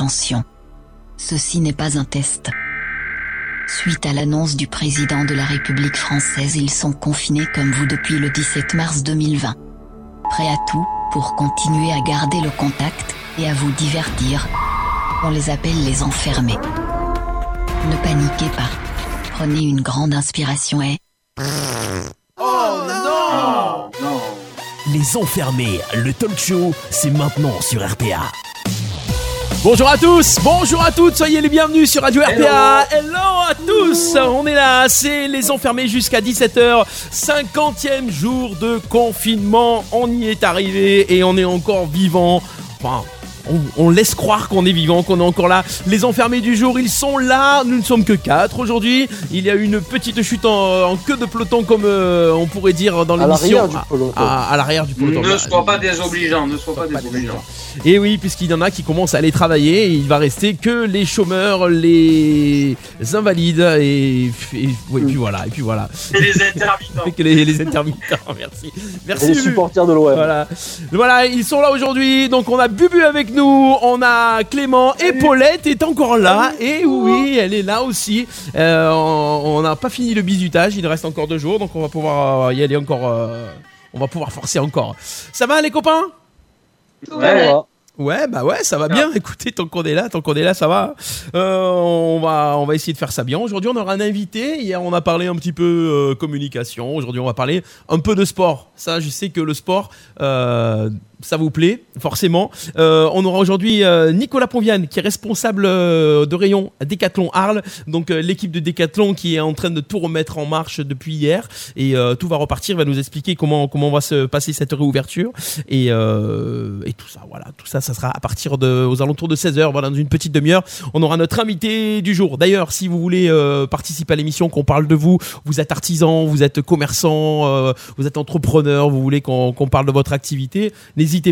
Attention, ceci n'est pas un test. Suite à l'annonce du président de la République française, ils sont confinés comme vous depuis le 17 mars 2020. Prêts à tout pour continuer à garder le contact et à vous divertir. On les appelle les enfermés. Ne paniquez pas. Prenez une grande inspiration et... Oh non Les enfermés, le talk show, c'est maintenant sur RPA. Bonjour à tous, bonjour à toutes, soyez les bienvenus sur Radio RPA. Hello, à tous, on est là, c'est les enfermés jusqu'à 17h, 50e jour de confinement, on y est arrivé et on est encore vivant. Enfin, on, on laisse croire qu'on est vivant, qu'on est encore là. Les enfermés du jour, ils sont là. Nous ne sommes que 4 aujourd'hui. Il y a eu une petite chute en, en queue de peloton, comme euh, on pourrait dire dans À l'émission. l'arrière du peloton. À, à l'arrière du peloton. Ne sois pas désobligeant, ne sois pas Pas désobligeant. Et oui, puisqu'il y en a qui commencent à aller travailler, il va rester que les chômeurs, les invalides et, et puis voilà, et puis voilà. Et les intermittents. Que les, les intermittents, merci. Merci. Et les supporters de l'OM. Voilà. voilà, ils sont là aujourd'hui. Donc on a Bubu avec nous, on a Clément et Paulette est encore là. Et oui, elle est là aussi. Euh, on n'a pas fini le bisutage, il reste encore deux jours, donc on va pouvoir euh, y aller encore. euh, on va pouvoir forcer encore. Ça va les copains? Ouais. Ouais, bah ouais, ça va bien. Écoutez, tant qu'on est là, tant qu'on est là, ça va. Euh, on va, on va essayer de faire ça bien. Aujourd'hui, on aura un invité. Hier, on a parlé un petit peu euh, communication. Aujourd'hui, on va parler un peu de sport. Ça, je sais que le sport, euh, ça vous plaît, forcément. Euh, on aura aujourd'hui euh, Nicolas Ponviane, qui est responsable euh, de rayon Décathlon Arles. Donc, euh, l'équipe de Décathlon qui est en train de tout remettre en marche depuis hier. Et euh, tout va repartir. Va nous expliquer comment, comment va se passer cette réouverture. Et, euh, et tout ça, voilà. Tout ça, ça sera à partir de, aux alentours de 16h, voilà, dans une petite demi-heure. On aura notre invité du jour. D'ailleurs, si vous voulez participer à l'émission, qu'on parle de vous, vous êtes artisan, vous êtes commerçant, vous êtes entrepreneur, vous voulez qu'on qu'on parle de votre activité,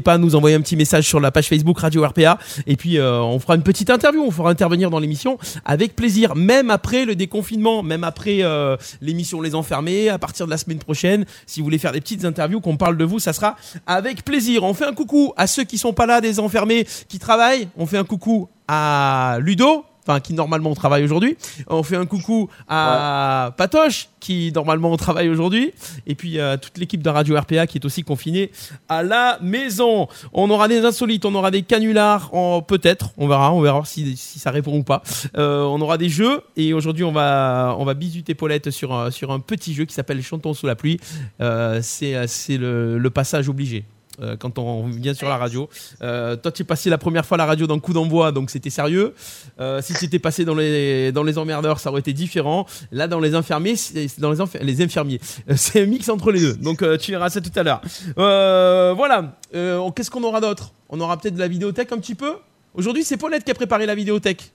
pas à nous envoyer un petit message sur la page Facebook Radio RPA. Et puis, euh, on fera une petite interview, on fera intervenir dans l'émission avec plaisir, même après le déconfinement, même après euh, l'émission Les Enfermés, à partir de la semaine prochaine. Si vous voulez faire des petites interviews, qu'on parle de vous, ça sera avec plaisir. On fait un coucou à ceux qui sont pas là, des enfermés qui travaillent. On fait un coucou à Ludo. Enfin, qui normalement travaille aujourd'hui. On fait un coucou à Patoche, qui normalement travaille aujourd'hui. Et puis euh, toute l'équipe de Radio RPA qui est aussi confinée à la maison. On aura des insolites, on aura des canulars, en- peut-être, on verra, on verra si, si ça répond ou pas. Euh, on aura des jeux et aujourd'hui on va, on va bisuter Paulette sur, un- sur un petit jeu qui s'appelle Chantons sous la pluie. Euh, c'est euh, c'est le, le passage obligé. Euh, Quand on vient sur la radio, Euh, toi tu es passé la première fois à la radio dans Coup d'envoi, donc c'était sérieux. Euh, si tu étais passé dans les, dans les emmerdeurs, ça aurait été différent. Là, dans les infirmiers, dans les, enfer- les infirmiers, Euh, c'est un mix entre les deux. Donc euh, tu verras ça tout à l'heure. Euh, voilà. Euh, Qu'est-ce qu'on aura d'autre? On aura peut-être de la vidéothèque un petit peu? Aujourd'hui, c'est Paulette qui a préparé la vidéothèque.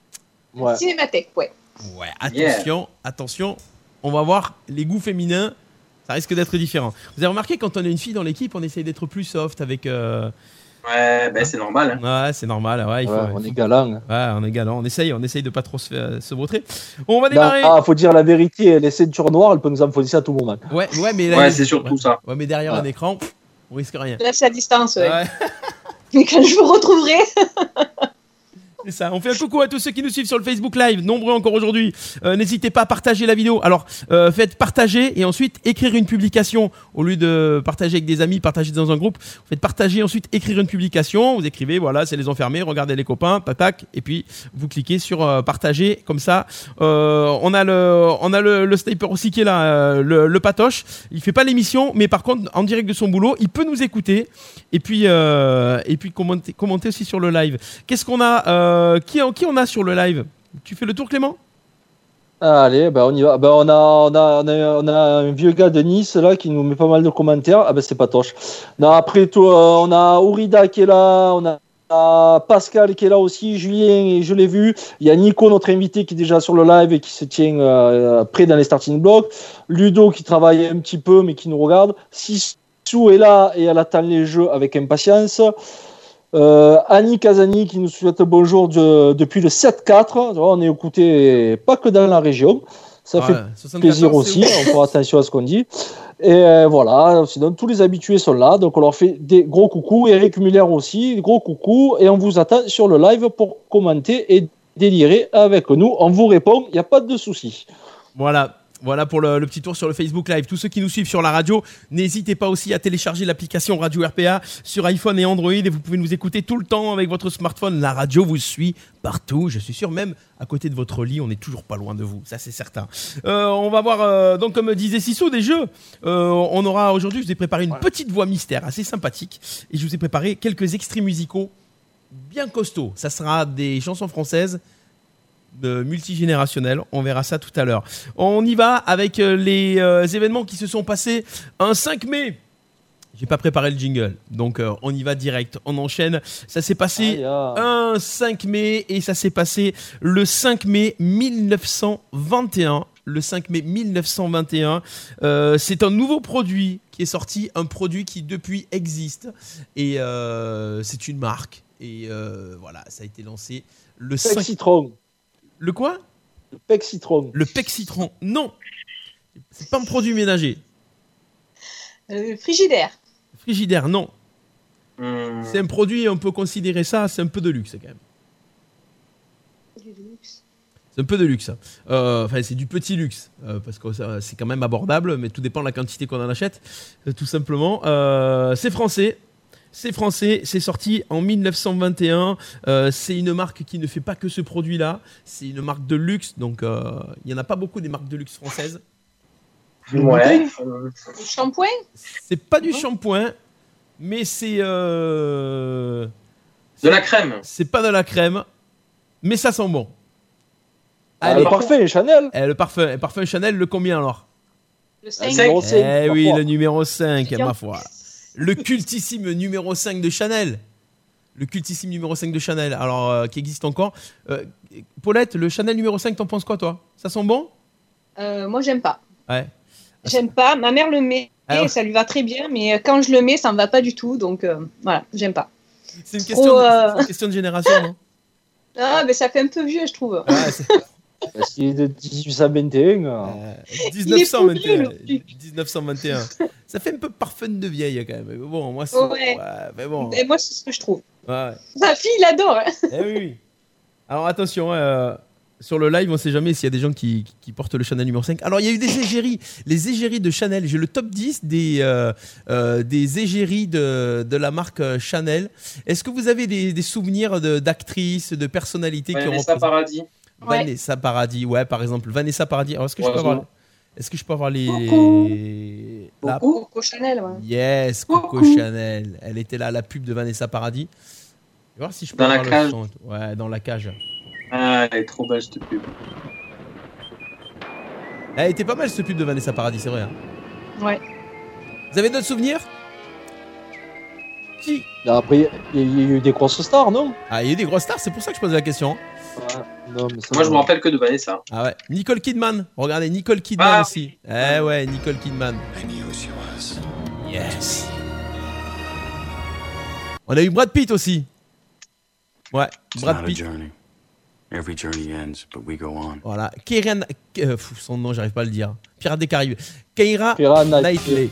Ouais. Cinémathèque, ouais. Ouais, attention, attention. On va voir les goûts féminins. Ça risque d'être différent. Vous avez remarqué, quand on a une fille dans l'équipe, on essaye d'être plus soft avec. euh, Ouais, ben c'est normal. hein. Ouais, c'est normal. Ouais, il faut, Ouais, on faut- est galant. Ouais, on est galant. On essaye, on essaye de pas trop se, faire- se vautrer. On va Là, démarrer. ah, faut dire la vérité, les ceintures noires, elles peuvent nous enfoncer à tout moment. Ouais, ouais, mais là, Ouais, c'est surtout ouais. ça. Ouais, mais derrière Ouais. un écran, on risque rien. Là, c'est à distance, ouais. Ouais, Mais quand je vous retrouverai, c'est ça. On fait un coucou à tous ceux qui nous suivent sur le Facebook Live, nombreux encore aujourd'hui. Euh, N'hésitez pas à partager la vidéo. Alors, euh, faites partager et ensuite écrire une publication. Au lieu de partager avec des amis, partager dans un groupe, faites partager, ensuite écrire une publication. Vous écrivez, voilà, c'est les enfermés, regardez les copains, tac, tac, et puis vous cliquez sur euh, partager. Comme ça, on a le, on a le, le sniper aussi qui est là, le, le patoche. Il fait pas l'émission, mais par contre, en direct de son boulot, il peut nous écouter et puis, et puis commenter, commenter aussi sur le live. Qu'est-ce qu'on a euh, qui, qui on a sur le live? Tu fais le tour, Clément? Allez, ben on y va. Ben on, a, on, a, on, a, un vieux gars de Nice là qui nous met pas mal de commentaires. Ah ben c'est pas toche. Non, après tout, euh, on a Ourida qui est là, on a a Pascal qui est là aussi, Julien, et je l'ai vu. Il y a Nico, notre invité, qui est déjà sur le live et qui se tient euh, près dans les starting blocks. Ludo qui travaille un petit peu mais qui nous regarde. Sissou est là et elle attend les jeux avec impatience. Euh, Annie Kazani qui nous souhaite bonjour de- depuis le 7-4. On est écouté pas que dans la région. Ça Ouais, fait 74, plaisir aussi, on fera attention à ce qu'on dit. Et euh, voilà, sinon tous les habitués sont là, donc on leur fait des gros coucous, Eric Muller aussi, gros coucous, et on vous attend sur le live pour commenter et délirer avec nous. On vous répond, il n'y a pas de souci. Voilà. Voilà pour le, le petit tour sur le Facebook Live. Tous ceux qui nous suivent sur la radio, n'hésitez pas aussi à télécharger l'application Radio RPA sur iPhone et Android et vous pouvez nous écouter tout le temps avec votre smartphone. La radio vous suit partout. Je suis sûr, même à côté de votre lit, on n'est toujours pas loin de vous. Ça, c'est certain. Euh, on va voir, euh, donc, comme disait Sissou, des jeux. Euh, on aura aujourd'hui, je vous ai préparé une petite voix mystère assez sympathique et je vous ai préparé quelques extraits musicaux bien costauds. Ça sera des chansons françaises multigénérationnel. On verra ça tout à l'heure. On y va avec euh, les euh, événements qui se sont passés un 5 mai. J'ai pas préparé le jingle, donc euh, on y va direct. On enchaîne. Ça s'est passé Aïe, ah. un 5 mai et ça s'est passé le 5 mai 1921. Le 5 mai 1921, Euh, c'est un nouveau produit qui est sorti, un produit qui depuis existe et euh, c'est une marque et euh, voilà, ça a été lancé le Pec 5 Citron. Le quoi Le Pec Citron. Le pec citron. Non, c'est pas un produit ménager. Euh, frigidaire. Frigidaire, non. Hmm. C'est un produit, on peut considérer ça, c'est un peu de luxe quand même. C'est un peu de luxe. Euh, Enfin, c'est du petit luxe, euh, parce que c'est quand même abordable, mais tout dépend de la quantité qu'on en achète, tout simplement. Euh, c'est français. C'est français, c'est sorti en 1921. Euh, c'est une marque qui ne fait pas que ce produit-là. C'est une marque de luxe, donc euh, il n'y en a pas beaucoup des marques de luxe françaises. Ouais. euh, Le shampoing? C'est pas du shampoing, mais c'est euh, De la crème. c'est pas de la crème, mais ça sent bon. Ah, Allez, le parfum, Chanel. Eh, le parfum, le parfum Chanel, le combien alors? Le Ah, 5 cinq. numéro cinq, Eh oui, le numéro 5, Bien. ma foi. Le cultissime numéro 5 de Chanel. Le cultissime numéro 5 de Chanel, alors euh, qui existe encore. Euh, Paulette, le Chanel numéro 5, t'en penses quoi toi? Ça sent bon? Euh, Moi, j'aime pas. Ouais. J'aime pas. Ma mère le met Ah et ça lui va très bien, mais quand je le mets, ça me va pas du tout. Donc voilà, j'aime pas. C'est une, question de- Trop, c'est une question de génération, non? Ah, mais ça fait un peu vieux, je trouve. Ouais, Parce qu'il est de 1821. Euh, Il est 1921. pourri, le truc. 1921. Ça fait un peu parfum de vieille quand même. Mais bon, moi, c'est. Ouais. mais bon. Et moi, c'est ce que je trouve. Ouais. Sa fille, il adore. hein. Eh oui, oui. Alors attention, euh, sur le live, on sait jamais s'il y a des gens qui, qui portent le Chanel numéro 5. Alors il y a eu des égéries, les égéries de Chanel. J'ai le top 10 des, euh, euh, des égéries de, de la marque euh, Chanel. Est-ce que vous avez des, des souvenirs d'actrices, de, personnalités qui ont Vanessa Paradis. Ouais. Vanessa Paradis, ouais, par exemple. Vanessa Paradis. Est-ce que je peux avoir, est-ce que je peux avoir les. Coucou. La- Coucou. Coco Chanel, ouais. Yes, Coco Coucou. Chanel. Elle était là, la pub de Vanessa Paradis. Je vais voir si je peux Dans la le cage. son. Ouais, dans la cage. Ah, elle est trop belle cette pub. Elle était pas mal cette pub de Vanessa Paradis, c'est vrai. hein. Ouais. Vous avez d'autres souvenirs? Qui? Après, il y a eu des grosses stars, non? Ah, il y a eu des grosses stars, c'est pour ça que je posais la question. Non mais ça, Moi, je me rappelle que de Vanessa. Ah ouais, Nicole Kidman. Regardez, Nicole Kidman Ah, aussi. Eh ouais, Nicole Kidman. Yes. On a eu Brad Pitt aussi. Ouais, It's Brad not a Pitt. journey. Every journey ends, but we go on. Voilà, Keira, euh, son nom, j'arrive pas à le dire. Pirates des Caraïbes. Keira. Knightley.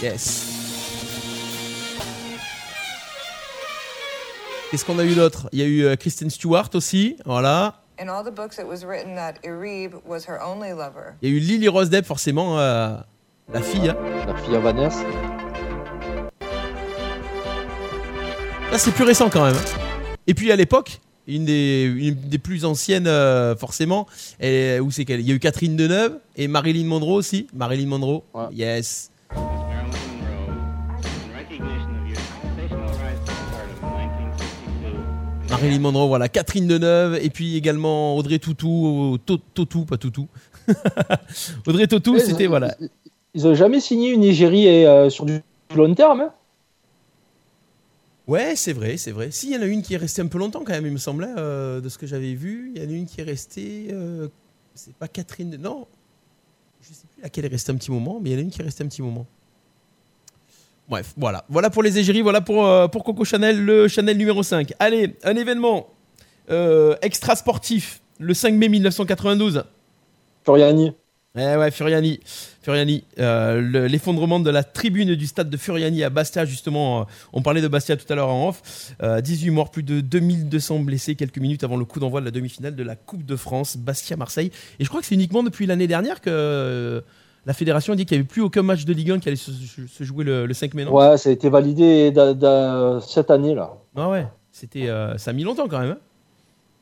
Yes. Qu'est-ce qu'on a eu d'autre? Il y a eu euh, Kristen Stewart aussi. Voilà. In all the books, it was written that Irib was her only lover. Il y a eu Lily Rose Depp, forcément, euh, la fille. hein. La fille à Vanessa. Là, c'est plus récent quand même. hein. Et puis à l'époque, une des, une des plus anciennes, euh, forcément, et, où c'est qu'elle Il y a eu Catherine Deneuve et Marilyn Monroe aussi. Marilyn Monroe. Ouais. Yes. Marilyn Monroe, voilà. Catherine Deneuve et puis également Audrey Tautou. To- Tautou, pas Toutou. Audrey Ouais, c'était ils- voilà. Ils ont jamais signé une égérie euh, sur du long terme. hein Ouais, c'est vrai, c'est vrai. Si, il y en a une qui est restée un peu longtemps quand même, il me semblait, euh, de ce que j'avais vu. Il y en a une qui est restée. euh, c'est pas Catherine. Non, je sais plus laquelle est restée un petit moment, mais il y en a une qui est restée un petit moment. Bref, voilà. Voilà pour les égéries, voilà pour, euh, pour Coco Chanel, le Chanel numéro 5. Allez, un événement euh, extra sportif, le 5 mai 1992. Floriani. Eh ouais, Furiani. Furiani. euh, le- L'effondrement de la tribune du stade de Furiani à Bastia, justement. euh, on parlait de Bastia tout à l'heure en off. Euh, 18 morts, plus de 2200 blessés quelques minutes avant le coup d'envoi de la demi-finale de la Coupe de France, Bastia-Marseille. Et je crois que c'est uniquement depuis l'année dernière que la fédération a dit qu'il n'y avait plus aucun match de Ligue 1 qui allait se, jouer le, le 5 mai. non? Ouais, ça a été validé cette année là. Ah ouais, c'était, euh, ça a mis longtemps quand même. hein?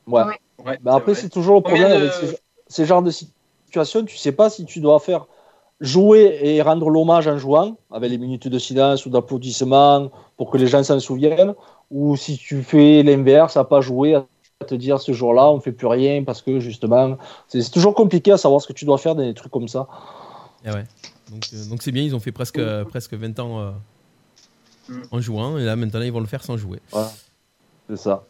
Ouais. Mais après, c'est toujours le problème de- avec ces, ces genres de situations. Tu sais pas si tu dois faire jouer et rendre l'hommage en jouant, avec les minutes de silence ou d'applaudissement pour que les gens s'en souviennent, ou si tu fais l'inverse, à pas jouer, à te dire ce jour-là, on fait plus rien parce que justement, c'est c'est toujours compliqué à savoir ce que tu dois faire dans des trucs comme ça. Ah ouais. Donc euh, donc c'est bien, ils ont fait presque, euh, presque 20 ans euh, Mm. en jouant, et là maintenant ils vont le faire sans jouer. Voilà. C'est ça.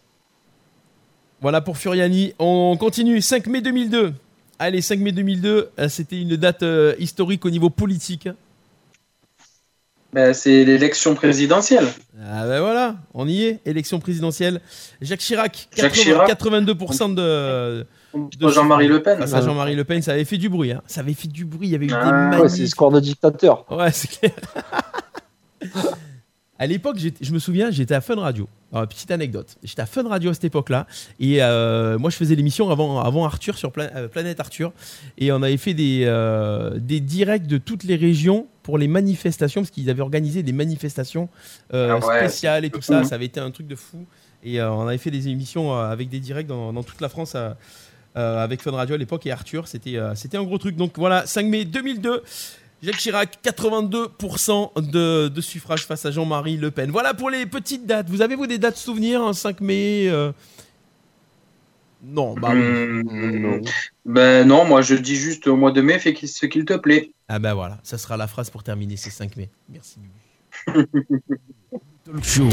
Voilà pour Furiani. On continue. 5 mai 2002. Allez, 5 mai 2002, euh, c'était une date historique au niveau politique. Ben, c'est l'élection présidentielle. Ah ben voilà, on y est. Élection présidentielle. Jacques Chirac, Jacques 80 Chirac. 82% de, de Jean-Marie Le Pen. face à Jean-Marie Le Pen. Ça avait fait du bruit. hein. Ça avait fait du bruit. Il y avait eu Ah, des ouais, c'est le score de dictateur. Ouais, c'est clair. à l'époque, je me souviens, j'étais à Fun Radio. Alors, petite anecdote. J'étais à Fun Radio à cette époque-là. Et euh, moi, je faisais l'émission avant, avant Arthur sur Pla- euh, Planète Arthur. Et on avait fait des, euh, des directs de toutes les régions pour les manifestations, parce qu'ils avaient organisé des manifestations euh, Ah ouais, spéciales et tout fou, ça. Ça avait été un truc de fou. Et euh, on avait fait des émissions euh, avec des directs dans, dans toute la France. euh, euh, avec Fun Radio à l'époque et Arthur, c'était euh, c'était un gros truc. Donc voilà, 5 mai 2002, Jacques Chirac, 82% de, de suffrage face à Jean-Marie Le Pen. Voilà pour les petites dates. Vous avez-vous des dates souvenirs, un 5 mai euh? Non, bah oui. Hum, Ben non, moi je dis juste au mois de mai, fais ce qu'il te plaît. Ah ben voilà, ça sera la phrase pour terminer ces 5 mai. Merci.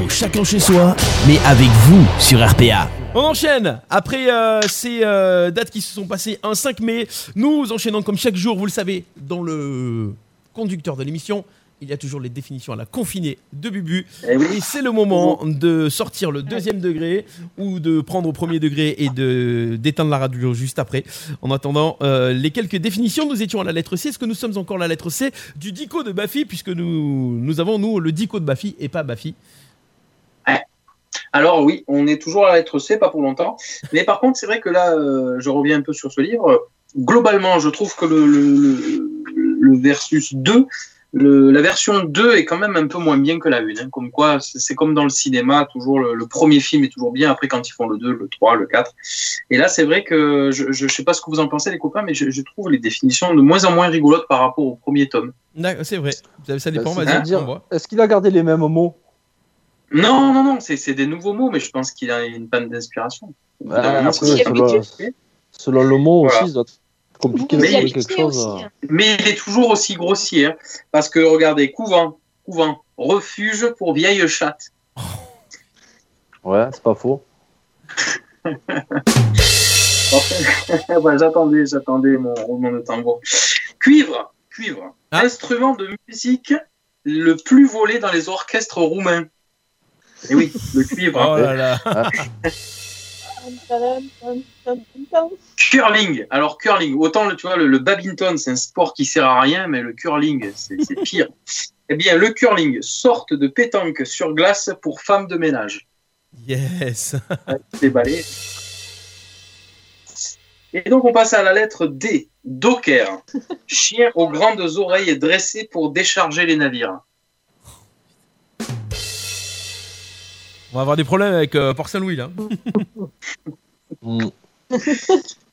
Chacun chez soi, mais avec vous sur RPA. On enchaîne Après euh, ces euh, dates qui se sont passées un 5 mai, nous enchaînons comme chaque jour, vous le savez, dans le conducteur de l'émission, il y a toujours les définitions à la confinée de Bubu. Eh oui. Et c'est le moment de sortir le deuxième degré ou de prendre au premier degré et de d'éteindre la radio juste après. En attendant, euh, les quelques définitions, nous étions à la lettre C. Est-ce que nous sommes encore à la lettre C du dico de Bafi puisque nous, nous avons, nous, le dico de Bafi et pas Bafi? Alors oui, on est toujours à la lettre C, pas pour longtemps. Mais par contre, c'est vrai que là, euh, je reviens un peu sur ce livre. Globalement, je trouve que le, le, le- le versus 2, le- la version 2 est quand même un peu moins bien que la 1. hein. Comme quoi, c'est comme dans le cinéma, toujours le, le premier film est toujours bien. Après, quand ils font le 2, le 3, le 4. Et là, c'est vrai que je, je sais pas ce que vous en pensez, les copains, mais je, je trouve les définitions de moins en moins rigolotes par rapport au premier tome. C'est vrai, ça, ça dépend, Bah, on voit. Est-ce qu'il a gardé les mêmes mots? Non, non, non, c'est des nouveaux mots, mais je pense qu'il a une panne d'inspiration. Ah, c'est selon, selon le mot Voilà. aussi, ça doit être compliqué de trouver quelque chose. aussi, euh. hein. Mais il est toujours aussi grossier. hein. parce que regardez, couvent, couvent, refuge pour vieilles chattes. Ouais, c'est pas faux. Ouais, j'attendais, j'attendais mon roulement de tambour. Cuivre, cuivre, Ah. instrument de musique le plus volé dans les orchestres roumains. Et oui, le cuivre. Oh là là. Curling. Alors curling, autant le, tu vois, le, le badminton, c'est un sport qui sert à rien, mais le curling, c'est c'est pire. eh bien, le curling, sorte de pétanque sur glace pour femmes de ménage. Yes. Déballé. Et donc, on passe à la lettre D. Docker. Chien aux grandes oreilles dressé pour décharger les navires. On va avoir des problèmes avec euh, Port Saint-Louis là. Mm.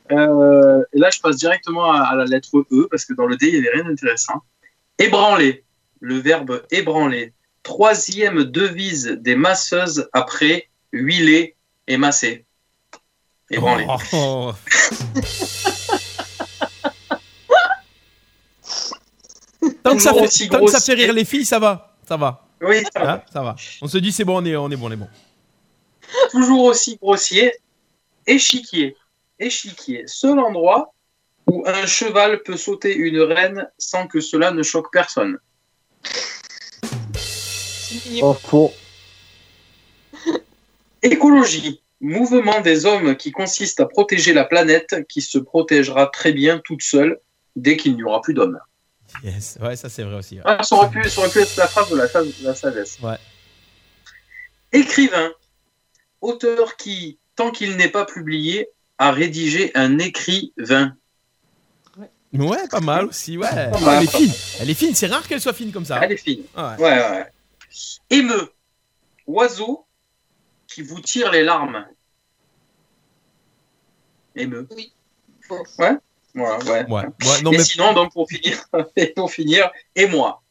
Euh, et là, je passe directement à, à la lettre E, parce que dans le D, il n'y avait rien d'intéressant. Ébranler. Le verbe ébranler. Troisième devise des masseuses après huiler et masser. Ébranler. Oh. tant que ça fait, tant que ça fait rire les filles, ça va. Ça va. Oui, ça va. Hein, ça va. On se dit c'est bon, on est, on est bon, on est bon. toujours aussi grossier. Échiquier. Échiquier. Seul endroit où un cheval peut sauter une reine sans que cela ne choque personne. Faux. Écologie. Mouvement des hommes qui consiste à protéger la planète qui se protégera très bien toute seule dès qu'il n'y aura plus d'hommes. Yes. Ouais, ça c'est vrai aussi. ouais. Ah, ça, aurait pu, ça aurait pu être la phrase de la, de la sagesse. Ouais. Écrivain, auteur qui, tant qu'il n'est pas publié, a rédigé un écrivain. Ouais, pas mal aussi. Ouais. mal. Elle est fine. Elle est fine. C'est rare qu'elle soit fine comme ça. Elle est fine. Ouais. Ouais, ouais, ouais. Émeu, oiseau qui vous tire les larmes. Émeu. Bon. Ouais. Voilà, ouais. Ouais. Ouais, non et mais sinon, donc pour finir, et pour finir, et moi,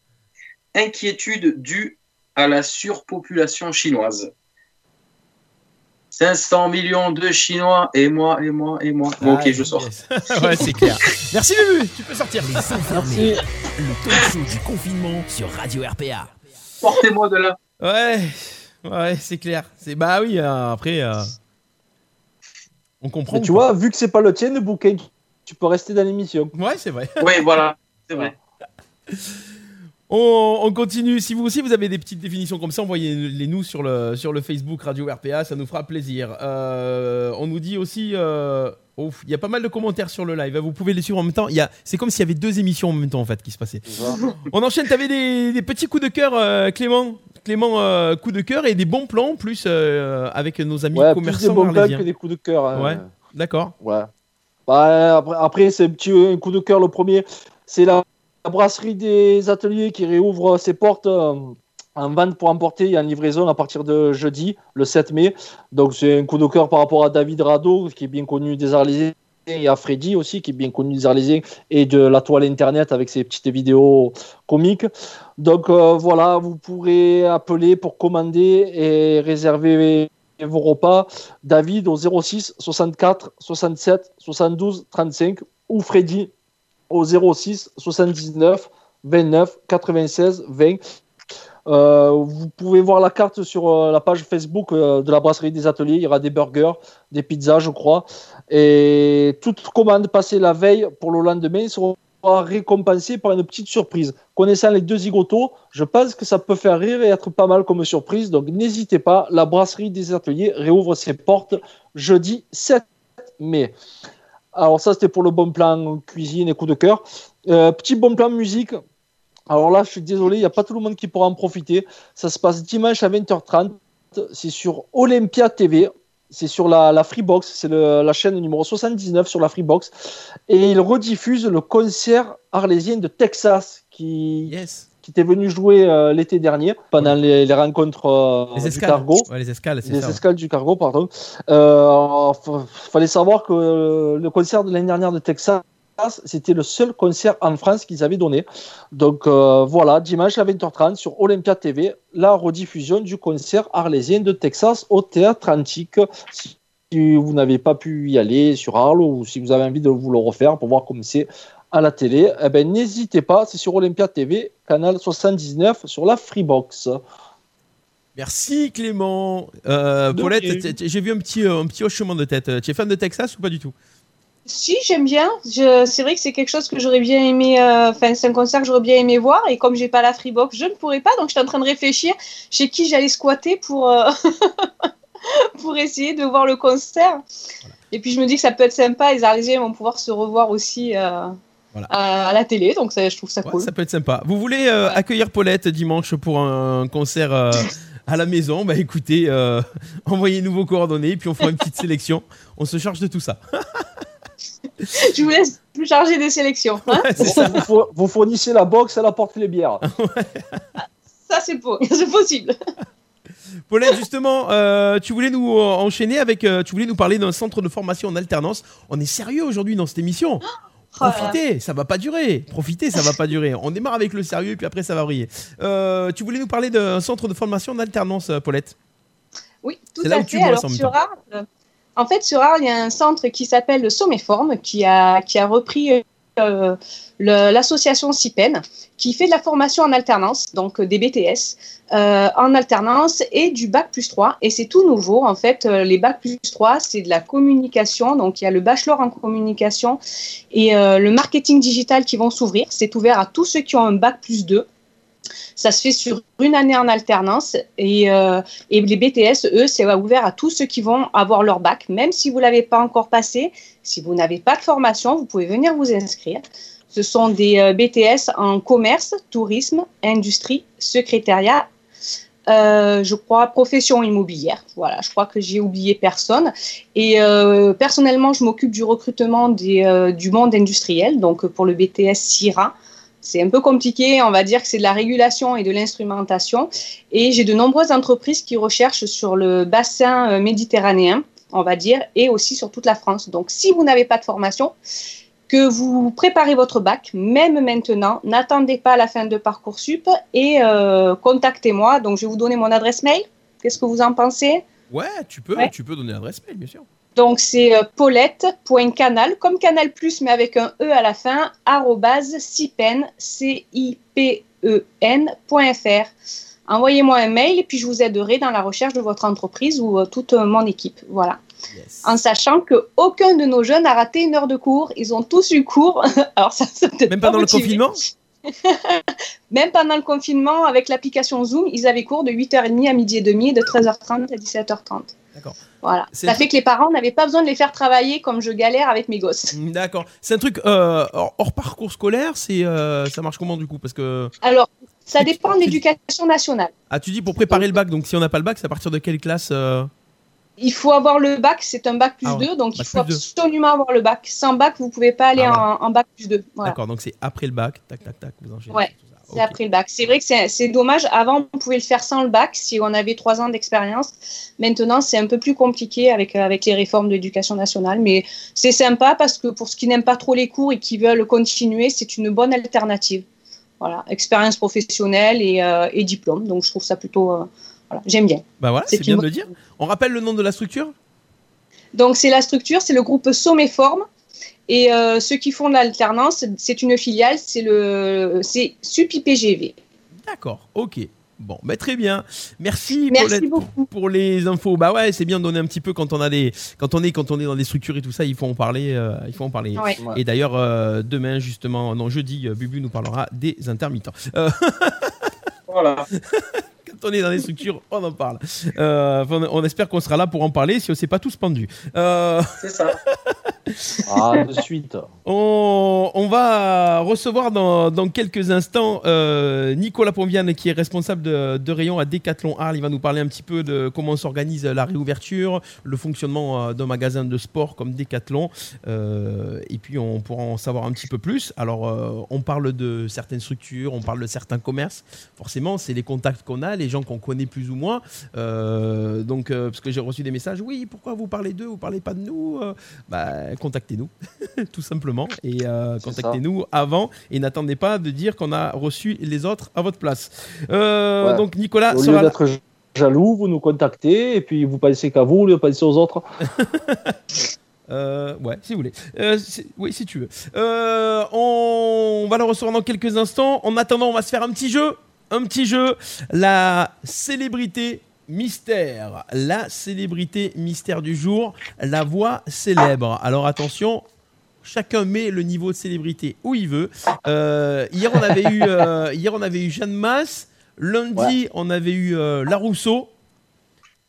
inquiétude due à la surpopulation chinoise. 500 millions de Chinois, et moi, et moi, et moi. Bon, ok, Ah, je sors. yes. ouais, c'est clair. Merci Bubu. Tu peux sortir. Les enfermés, le talk show du confinement sur Radio RPA. Portez-moi de là. Ouais. Ouais, c'est clair. C'est bah oui. euh, après, euh, on comprend. Mais tu vois, vu que c'est pas le tien, le bouquin, tu peux rester dans l'émission. Ouais, c'est vrai. Oui, voilà, c'est vrai. On, on continue. Si vous aussi vous avez des petites définitions comme ça, envoyez-les nous sur le, sur le Facebook Radio RPA, ça nous fera plaisir. Euh, on nous dit aussi, euh, ouf, il y a pas mal de commentaires sur le live. Vous pouvez les suivre en même temps. Il y a- C'est comme s'il y avait deux émissions en même temps en fait qui se passaient. On enchaîne. T'avais des, des petits coups de cœur, euh, Clément. Clément, euh, coups de cœur et des bons plans plus euh, avec nos amis Ouais, plus des commerçants bons arlésiens. que des coups de cœur. hein. Ouais. D'accord. Ouais. Bah, après, c'est un petit coup de cœur. Le premier, c'est la, la brasserie des ateliers qui réouvre ses portes euh, en vente pour emporter et en livraison à partir de jeudi, le 7 mai. Donc, c'est un coup de cœur par rapport à David Rado, qui est bien connu des Arlésiens, et à Freddy aussi, qui est bien connu des Arlésiens, et de la toile internet avec ses petites vidéos comiques. Donc, euh, voilà, vous pourrez appeler pour commander et réserver vos repas. David au 06 64 67 72 35 ou Freddy au 06 79 29 96 20. Euh, vous pouvez voir la carte sur euh, la page Facebook euh, de la brasserie des ateliers. Il y aura des burgers, des pizzas, je crois. Et toute commande passée la veille pour le lendemain sera récompensée par une petite surprise. Connaissant les deux zigotos, je pense que ça peut faire rire et être pas mal comme surprise. Donc n'hésitez pas, la brasserie des ateliers réouvre ses portes jeudi 7 mai. Alors ça c'était pour le bon plan cuisine et coup de cœur. Euh, petit bon plan musique. Alors là je suis désolé, il n'y a pas tout le monde qui pourra en profiter. Ça se passe dimanche à 20h30. C'est sur Olympia TV. C'est sur la, la Freebox, c'est la chaîne numéro 79 sur la Freebox. Et il rediffuse le concert arlésien de Texas qui, Yes. qui était venu jouer euh, l'été dernier pendant les, les rencontres euh, Les du cargo. Ouais, les escales, Les ça. ouais. du cargo, pardon. Euh, fallait savoir que euh, le concert de l'année dernière de Texas, c'était le seul concert en France qu'ils avaient donné. Donc euh, voilà, dimanche à 20h30 sur Olympia TV, la rediffusion du concert arlésien de Texas au Théâtre Antique. Si vous n'avez pas pu y aller sur Arles ou si vous avez envie de vous le refaire pour voir comment c'est à la télé, eh ben, n'hésitez pas, c'est sur Olympia TV, canal 79 sur la Freebox. Merci Clément. Euh, Paulette, j'ai vu un petit, euh, un petit hochement de tête. Tu es fan de Texas ou pas du tout? Si, j'aime bien. Je... C'est vrai que c'est quelque chose que j'aurais bien aimé. euh, Enfin, c'est un concert que j'aurais bien aimé voir. Et comme j'ai pas la Freebox, je ne pourrais pas. Donc, j'étais en train de réfléchir chez qui j'allais squatter pour, euh, pour essayer de voir le concert. Et puis, je me dis que ça peut être sympa. Les Arlésiens vont pouvoir se revoir aussi euh, Voilà. à, à la télé. Donc, ça, je trouve ça Ouais, cool. Ça peut être sympa. Vous voulez accueillir Paulette dimanche pour un concert à la maison? Bah écoutez, euh, envoyez-nous vos coordonnées et puis on fera une petite sélection. On se charge de tout ça. Je vous laisse plus charger des sélections. hein. Ouais, c'est ça. vous, four- vous fournissez la box, elle apporte les bières. ça, c'est po- c'est possible. Paulette, justement, euh, tu voulais nous enchaîner avec. euh, tu voulais nous parler d'un centre de formation en alternance. On est sérieux aujourd'hui dans cette émission. Oh. Profitez, ça va pas durer. Profitez, ça va pas durer. On démarre avec le sérieux et puis après ça va briller. Euh, tu voulais nous parler d'un centre de formation en alternance, Paulette? Oui, tout C'est là à où tu fait. bosses Alors, sur. Arles, en fait, sur Arles, il y a un centre qui s'appelle le qui a, qui a repris euh, l'association CIPEN, qui fait de la formation en alternance, donc euh, des BTS euh, en alternance et du Bac plus 3. Et c'est tout nouveau, en fait. les Bac plus 3, c'est de la communication. Donc, il y a le bachelor en communication et le marketing digital qui vont s'ouvrir. C'est ouvert à tous ceux qui ont un Bac plus 2. Ça se fait sur une année en alternance et, euh, les BTS, eux, c'est ouvert à tous ceux qui vont avoir leur bac, même si vous ne l'avez pas encore passé. Si vous n'avez pas de formation, vous pouvez venir vous inscrire. Ce sont des euh, BTS en commerce, tourisme, industrie, secrétariat, euh, je crois profession immobilière. Voilà, je crois que j'ai oublié personne. Et personnellement, je m'occupe du recrutement du monde industriel, donc pour le BTS CIRA. C'est un peu compliqué, on va dire que c'est de la régulation et de l'instrumentation. Et j'ai de nombreuses entreprises qui recherchent sur le bassin euh, méditerranéen, on va dire, et aussi sur toute la France. Donc si vous n'avez pas de formation, que vous préparez votre bac, même maintenant, n'attendez pas la fin de Parcoursup et euh, contactez-moi. Donc je vais vous donner mon adresse mail. Qu'est-ce que vous en pensez? Ouais, tu peux, Ouais. tu peux donner l'adresse mail, bien sûr. Donc c'est euh, paulette.canal, comme Canal Plus, mais avec un E à la fin, arrobase cipen, C-I-P-E-N.fr. Envoyez-moi un mail et puis je vous aiderai dans la recherche de votre entreprise ou euh, toute euh, mon équipe. Voilà. Yes. En sachant que aucun de nos jeunes n'a raté une heure de cours. Ils ont tous eu cours. Alors ça, ça peut-être Même pas pendant le confinement? Même pendant le confinement, avec l'application Zoom, ils avaient cours de 8h30 à midi et demi et de 13h30 à 17h30. D'accord. Voilà. Ça fait que les parents n'avaient pas besoin de les faire travailler comme je galère avec mes gosses. Mm, D'accord. C'est un truc euh, hors, hors parcours scolaire, c'est euh, ça marche comment du coup? Parce que Alors, ça dépend de l'éducation nationale. ah tu dis pour préparer le bac, donc si on n'a pas le bac, c'est à partir de quelle classe euh? Il faut avoir le bac, c'est un bac plus Ah ouais, 2, donc il faut absolument avoir le bac. Sans bac, vous pouvez pas aller Ah, en, en bac plus 2. Voilà. D'accord, donc c'est après le bac, tac tac tac, vous enchaînez. Ouais. C'est après le bac. C'est vrai que c'est dommage. Avant, on pouvait le faire sans le bac si on avait trois ans d'expérience. Maintenant, c'est un peu plus compliqué avec, avec les réformes de l'éducation nationale. Mais c'est sympa parce que pour ceux qui n'aiment pas trop les cours et qui veulent continuer, c'est une bonne alternative. Voilà, expérience professionnelle et, euh, et diplôme. Donc, je trouve ça plutôt. euh, voilà, j'aime bien. Bah voilà, C'est bien de le dire. On rappelle le nom de la structure? Donc, c'est la structure, c'est le groupe Sommeforme. Et euh, ceux qui font de l'alternance, c'est une filiale, c'est le c'est SUPIPGV. D'accord, ok. Bon, bah très bien. Merci, Merci Paulette, beaucoup. pour les infos. Bah ouais, c'est bien de donner un petit peu quand on a des, quand on est, quand on est dans des structures et tout ça, il faut en parler. euh, il faut en parler. Ouais. Et d'ailleurs, euh, demain justement, non jeudi, Bubu nous parlera des intermittents. Euh, Voilà. Quand on est dans des structures, on en parle. Euh, on, on espère qu'on sera là pour en parler si on s'est pas tous pendus. Euh, C'est ça. Ah, de suite. On, on va recevoir dans, dans quelques instants euh, Nicolas Pombiane qui est responsable de, de rayon à Decathlon Arles. Il va nous parler un petit peu de comment s'organise la réouverture, le fonctionnement d'un magasin de sport comme Decathlon. Euh, et puis on pourra en savoir un petit peu plus. Alors euh, on parle de certaines structures, on parle de certains commerces. Forcément, c'est les contacts qu'on a, les gens qu'on connaît plus ou moins. Euh, donc euh, parce que j'ai reçu des messages, oui, pourquoi vous parlez d'eux, vous parlez pas de nous Euh, Bah contactez-nous tout simplement et contactez-nous avant et n'attendez pas de dire qu'on a reçu les autres à votre place. Ouais. Donc Nicolas Au lieu sera jaloux, vous nous contactez et puis vous pensez qu'à vous, de penser aux autres. Euh, ouais, si vous voulez. Euh, si- oui, si tu veux. Euh, on va le recevoir dans quelques instants. En attendant, on va se faire un petit jeu. Un petit jeu. La célébrité mystère. La célébrité mystère du jour. La voix célèbre. Alors attention. Chacun met le niveau de célébrité où il veut. Euh, hier, on avait eu, euh, hier, on avait eu Jeanne Masse. Lundi, on avait eu euh, La Rousseau.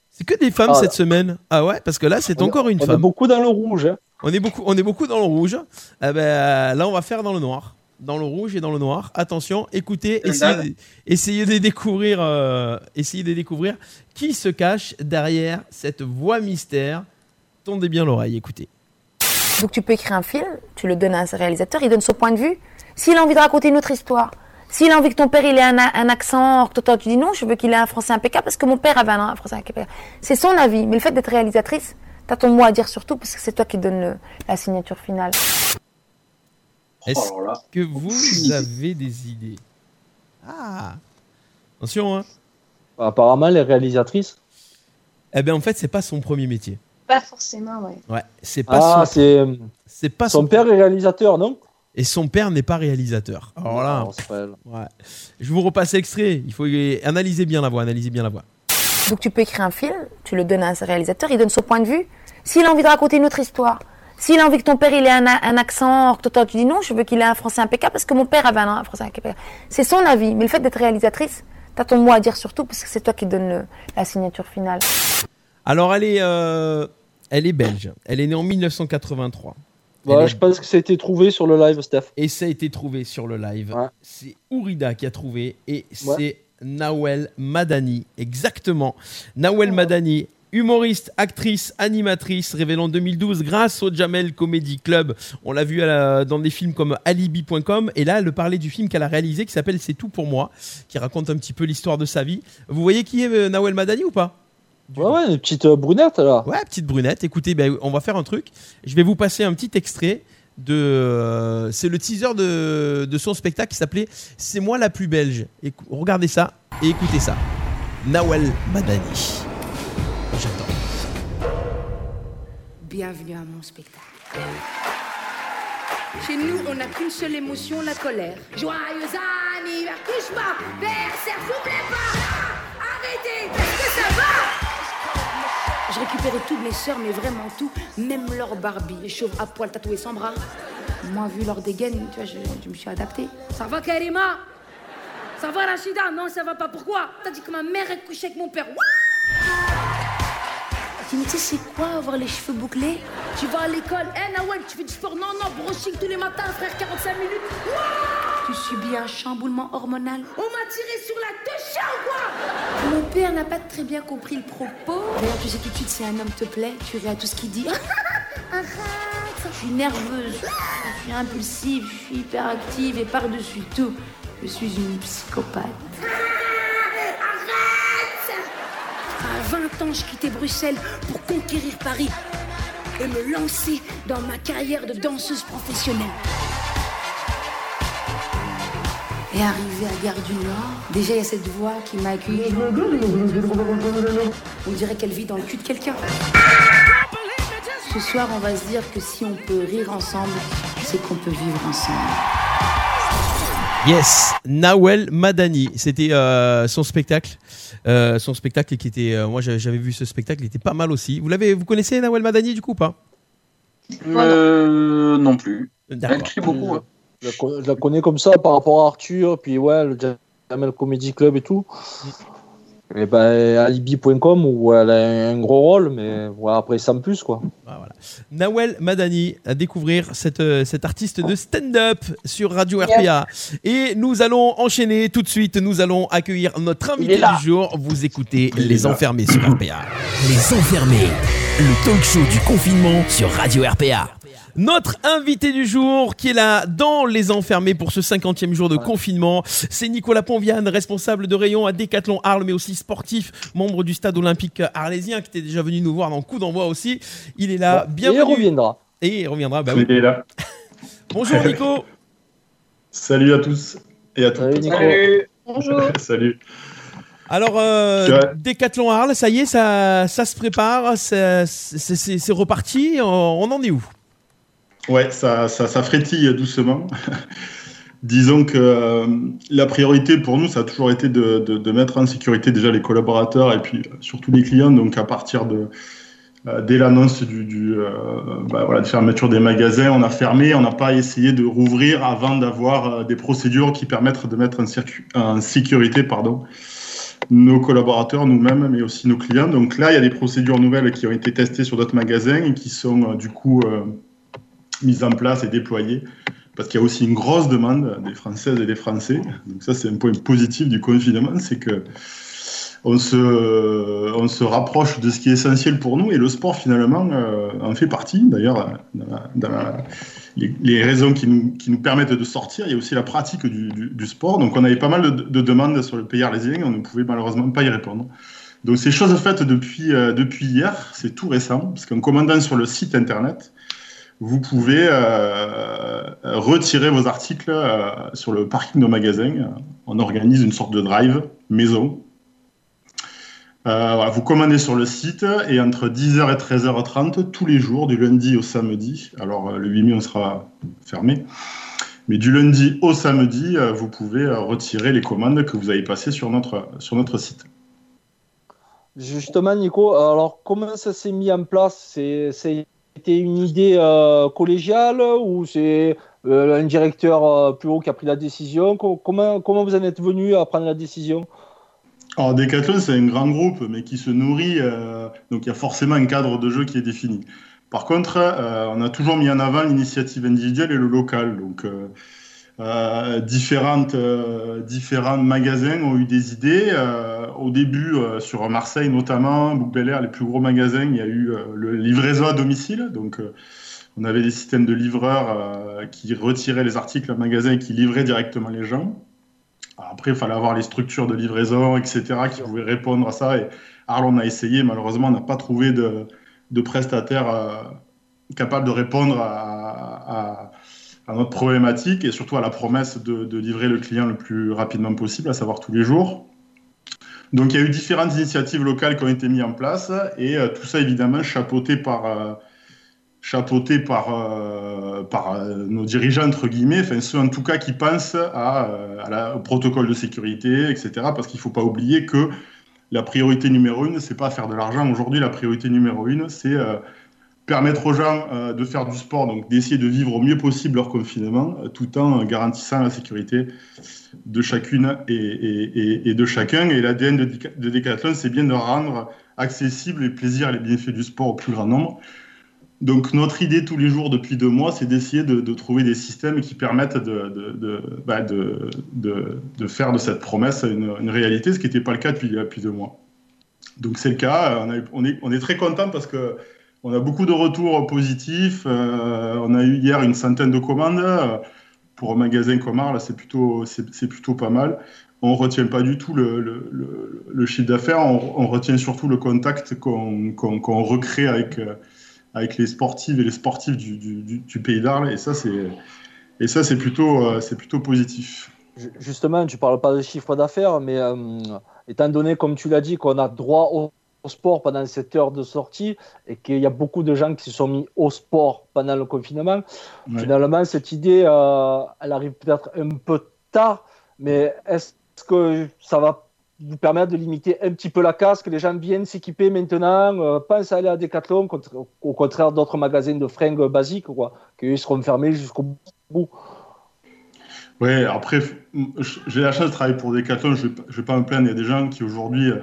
C'est que des femmes Ah, cette semaine. Ah ouais, parce que là, c'est On est- encore une on est femme. beaucoup dans le rouge. hein. On est beaucoup, on est beaucoup dans le rouge. Eh ben, là, on va faire dans le noir. Dans le rouge et dans le noir. Attention, écoutez, essayez, de- essayez de découvrir, euh, essayez de découvrir qui se cache derrière cette voix mystère. Tendez bien l'oreille, écoutez. Donc tu peux écrire un film, tu le donnes à un réalisateur, il donne son point de vue. S'il a envie de raconter une autre histoire, s'il a envie que ton père il ait un, un accent, que toi tu dis non, je veux qu'il ait un français impeccable parce que mon père avait un français impeccable. C'est son avis, mais le fait d'être réalisatrice, t'as ton mot à dire surtout parce que c'est toi qui donne le- la signature finale. Est-ce Oh que vous avez des idées? Ah Attention, hein Apparemment, les réalisatrices. Eh ben, en fait, c'est pas son premier métier. Pas forcément, ouais. Ouais, c'est pas Ah, son, c'est c'est pas son, son père est réalisateur, non? Et son père n'est pas réalisateur. Alors là, Non, c'est pas elle. ouais. Je vous repasse l'extrait. Il faut analyser bien la voix, analyser bien la voix. Donc tu peux écrire un film, tu le donnes à un réalisateur, il donne son point de vue. S'il a envie de raconter une autre histoire, s'il a envie que ton père il ait un, un accent, que toi tu dis non, je veux qu'il ait un français impeccable parce que mon père avait un, français impeccable. C'est son avis, mais le fait d'être réalisatrice, t'as ton mot à dire surtout parce que c'est toi qui donne le- la signature finale. Alors, elle est, euh, elle est belge. Elle est née en 1983. Voilà, est- je pense que ça a été trouvé sur le live, Steph. Et ça a été trouvé sur le live. Ouais. C'est Ourida qui a trouvé et c'est Nawel Madani, exactement. Nawel Madani, humoriste, actrice, animatrice, révélée en 2012 grâce au Jamel Comedy Club. On l'a vu la- dans des films comme Alibi.com et là, elle parlait du film qu'elle a réalisé qui s'appelle C'est tout pour moi, qui raconte un petit peu l'histoire de sa vie. Vous voyez qui est euh, Nawel Madani ou pas? Ouais, ouais, une petite euh, brunette là. Ouais, petite brunette. Écoutez, ben, on va faire un truc. Je vais vous passer un petit extrait de. euh, c'est le teaser de, de son spectacle qui s'appelait C'est moi la plus belge. Regardez ça et écoutez ça. Nawel Madani. Bienvenue à mon spectacle. Chez nous, on n'a qu'une seule émotion, la colère. Joyeux anniversaire, touche-moi, versaire, s'oubliez pas Arrêtez, est-ce que ça va? Je récupérais toutes mes sœurs, mais vraiment tout, même leur Barbie, les chauves à poil tatoués sans bras. Moi, vu leur dégaine, tu vois, je, je me suis adaptée. Ça va, Karima? Ça va, Rachida? Non, ça va pas. Pourquoi? T'as dit que ma mère est couchée avec mon père. Tu me dis, c'est quoi avoir les cheveux bouclés? Tu vas à l'école, eh Nawel, tu fais du sport? Non, non, brushing tous les matins, frère, 45 minutes. Tu subis un chamboulement hormonal. On m'a tiré sur la touche ou quoi? Mon père n'a pas très bien compris le propos. D'ailleurs, tu sais tout de suite si un homme te plaît, tu ris tout ce qu'il dit. Arrête Je suis nerveuse, je suis impulsive, je suis hyperactive et par-dessus tout, je suis une psychopathe. 20 ans, je quittais Bruxelles pour conquérir Paris et me lancer dans ma carrière de danseuse professionnelle. Et arrivé à Gare du Nord, déjà il y a cette voix qui m'a accueilli. On dirait qu'elle vit dans le cul de quelqu'un. Ce soir, on va se dire que si on peut rire ensemble, c'est qu'on peut vivre ensemble. Yes, Nawel Madani. C'était euh, son spectacle. Euh, son spectacle qui était. euh, moi, j'avais vu ce spectacle, il était pas mal aussi. Vous l'avez, vous connaissez Nawel Madani du coup ou pas? Euh, non plus. Elle D'accord. crie beaucoup. hein. Je la, con- je la connais comme ça par rapport à Arthur, puis ouais, le Jamel Comedy Club et tout. Et ben, alibi.com où elle a un gros rôle, mais voilà, après sans plus quoi. Ah, voilà. Nawel Madani à découvrir cette, euh, cet artiste de stand-up sur Radio RPA. Et nous allons enchaîner tout de suite. Nous allons accueillir notre invité du jour. Vous écoutez Les Enfermés sur RPA. Les enfermés, le talk show du confinement sur Radio RPA. Notre invité du jour qui est là dans Les Enfermés pour ce 50e jour de confinement, c'est Nicolas Ponviane, responsable de rayon à Décathlon Arles, mais aussi sportif, membre du stade olympique arlésien, qui était déjà venu nous voir dans Coup d'envoi aussi. Il est là, bienvenue. et il reviendra. Et il reviendra, bah oui. Il est là. Bonjour Nico. Salut à tous et à toutes. Salut, Nico. Salut. Bonjour. Salut. Alors, euh. Décathlon Arles, ça y est, ça, ça se prépare, ça- c'est reparti, on, on en est où? Ouais, ça, ça, frétille doucement. Disons que euh, la priorité pour nous, ça a toujours été de, de- mettre en sécurité déjà les collaborateurs et puis euh, surtout les clients. Donc à partir de euh, dès l'annonce du, bah, voilà, de fermeture des magasins, on a fermé. On n'a pas essayé de rouvrir avant d'avoir des procédures qui permettent de mettre en, en sécurité, pardon, nos collaborateurs, nous-mêmes, mais aussi nos clients. Donc là, il y a des procédures nouvelles qui ont été testées sur d'autres magasins et qui sont du coup mises en place et déployées. Parce qu'il y a aussi une grosse demande des Françaises et des Français. Donc ça, c'est un point positif du confinement, c'est que on se, on se rapproche de ce qui est essentiel pour nous et le sport finalement euh, en fait partie. D'ailleurs, dans, les, raisons qui nous, qui nous permettent de sortir, il y a aussi la pratique du, sport. Donc on avait pas mal de, de demandes sur le pays arlésien, on ne pouvait malheureusement pas y répondre. Donc c'est chose faite depuis, euh, depuis hier, c'est tout récent, parce qu'en commandant sur le site internet, vous pouvez euh, retirer vos articles euh, sur le parking de magasin. On organise une sorte de drive maison. Euh, vous commandez sur le site et entre 10h et 13h30 tous les jours, du lundi au samedi. Alors le 8 mai, on sera fermé. Mais du lundi au samedi, vous pouvez retirer les commandes que vous avez passées sur notre, sur notre site. Justement, Nico, alors comment ça s'est mis en place C'est- C'était une idée euh, collégiale ou c'est euh, un directeur euh, plus haut qui a pris la décision? Co- comment, vous en êtes venu à prendre la décision? Alors Decathlon, c'est un grand groupe, mais qui se nourrit. donc il y a forcément un cadre de jeu qui est défini. Par contre, on a toujours mis en avant l'initiative individuelle et le local. Donc, euh, différentes, euh, différents magasins ont eu des idées. Euh, au début, sur Marseille notamment, Bouc Bel les plus gros magasins, il y a eu le livraison à domicile. Donc, on avait des systèmes de livreurs qui retiraient les articles en magasin et qui livraient directement les gens. Après, il fallait avoir les structures de livraison, etc., qui pouvaient répondre à ça. Et Arles, on a essayé, malheureusement, on n'a pas trouvé de, de prestataire capable de répondre à, à- à notre problématique et surtout à la promesse de, livrer le client le plus rapidement possible, à savoir tous les jours. Donc il y a eu différentes initiatives locales qui ont été mises en place et euh, tout ça évidemment chapeauté par, euh, euh, nos dirigeants, entre guillemets, ceux en tout cas qui pensent au protocole de sécurité, etc. Parce qu'il ne faut pas oublier que la priorité numéro une, c'est pas faire de l'argent. Aujourd'hui, la priorité numéro une, c'est permettre aux gens euh, de faire du sport, donc d'essayer de vivre au mieux possible leur confinement, euh, tout en garantissant la sécurité de chacune et, de chacun. Et l'ADN de, de Decathlon, c'est bien de rendre accessible les plaisirs et les bienfaits du sport au plus grand nombre. Donc notre idée tous les jours depuis deux mois, c'est d'essayer de, trouver des systèmes qui permettent de, de, bah, de- faire de cette promesse une, réalité, ce qui n'était pas le cas depuis, depuis deux mois. Donc c'est le cas, on, on est, on est très content parce que on a beaucoup de retours positifs. Euh, on a eu hier une centaine de commandes. Pour un magasin comme Arles, c'est plutôt, plutôt pas mal. On ne retient pas du tout le, chiffre d'affaires, on, retient surtout le contact qu'on recrée avec, euh, avec les sportives et les sportifs du, du- pays d'Arles. Et ça, c'est plutôt, euh, plutôt positif. Ju- Justement, tu parles pas de chiffre d'affaires, mais étant donné, comme tu l'as dit, qu'on a droit au, au sport pendant cette heure de sortie et qu'il y a beaucoup de gens qui se sont mis au sport pendant le confinement, Ouais. finalement, cette idée, euh, elle arrive peut-être un peu tard, mais est-ce que ça va vous permettre de limiter un petit peu la casse, que les gens viennent s'équiper maintenant, euh, pensent à aller à Decathlon, contre- au contraire d'autres magasins de fringues basiques, quoi, qu'ils seront fermés jusqu'au bout Ouais, après, j'ai la chance de travailler pour Decathlon, je ne vais pas me plaindre. Il y a des gens qui aujourd'hui euh,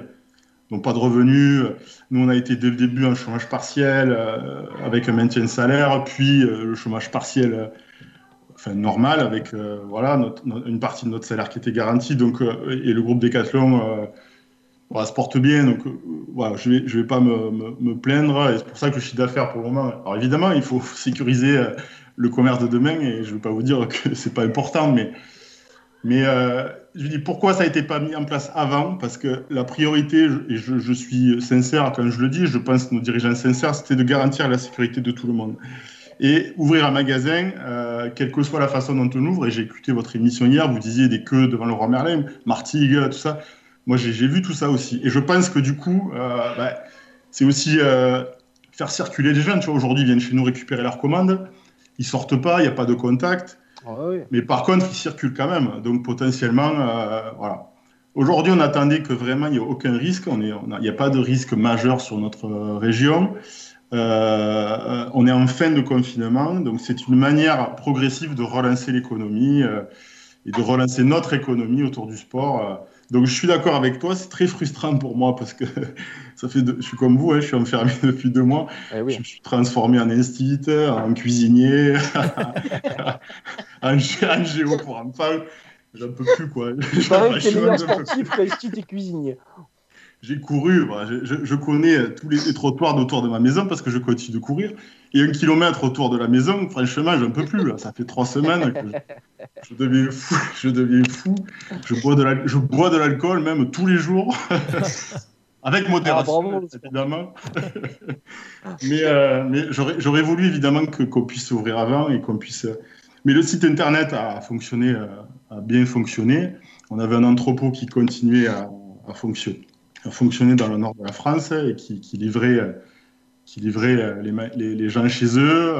n'ont pas de revenus. Nous, on a été dès le début en chômage partiel euh, avec un maintien de salaire, puis euh, le chômage partiel euh, enfin, normal avec voilà, une partie de notre salaire qui était garantie. Donc, et le groupe Decathlon voilà, se porte bien. Donc, voilà, je ne vais, je vais pas me, me- plaindre. Et c'est pour ça que le chiffre d'affaires pour le moment. Alors, évidemment, il faut sécuriser le commerce de demain et je ne vais pas vous dire que c'est pas important, mais. Mais je dis pourquoi ça n'a été pas mis en place avant? Parce que la priorité, et je, suis sincère quand je le dis, je pense que nos dirigeants sincères, c'était de garantir la sécurité de tout le monde. Et ouvrir un magasin, euh, quelle que soit la façon dont on ouvre, et j'ai écouté votre émission hier, vous disiez des queues devant le roi Merlin, Martigues, tout ça. Moi, j'ai vu tout ça aussi. Et je pense que du coup, euh, bah, c'est aussi euh, faire circuler les vois, aujourd'hui, ils viennent chez nous récupérer leurs commandes. Ils sortent pas, il n'y a pas de contact. Mais par contre, ils circulent quand même. Donc potentiellement, euh, voilà. Aujourd'hui, on attendait que vraiment il n'y ait aucun risque. Il n'y a pas de risque majeur sur notre euh, région. Euh, on est en fin de confinement, donc c'est une manière progressive de relancer l'économie et de relancer notre économie autour du sport. Donc je suis d'accord avec toi, c'est très frustrant pour moi parce que ça fait, de- je suis comme vous, hein, je suis enfermé depuis deux mois. Je me suis transformé en instituteur, en cuisinier, en, gé- en géo pour enfants. J'en peux plus quoi. T'es meilleur sportif cuisinier. j'ai couru, voilà, je, je- connais tous les, les trottoirs autour de ma maison parce que je continue de courir. Et un kilomètre autour de la maison, franchement, j'en peux plus. Là. Ça fait trois semaines que je, je deviens fou. Je deviens fou. Je bois de la- je bois de l'alcool même tous les jours. Avec modération, évidemment. mais euh, mais j'aurais j'aurais voulu évidemment que- qu'on puisse s'ouvrir avant et qu'on puisse. Mais le site internet a fonctionné, euh, a bien fonctionné. On avait un entrepôt qui continuait à, à fonctionner, à fonctionner dans le nord de la France et qui, qui livrait, qui livrait euh, les, ma- les, les gens chez eux.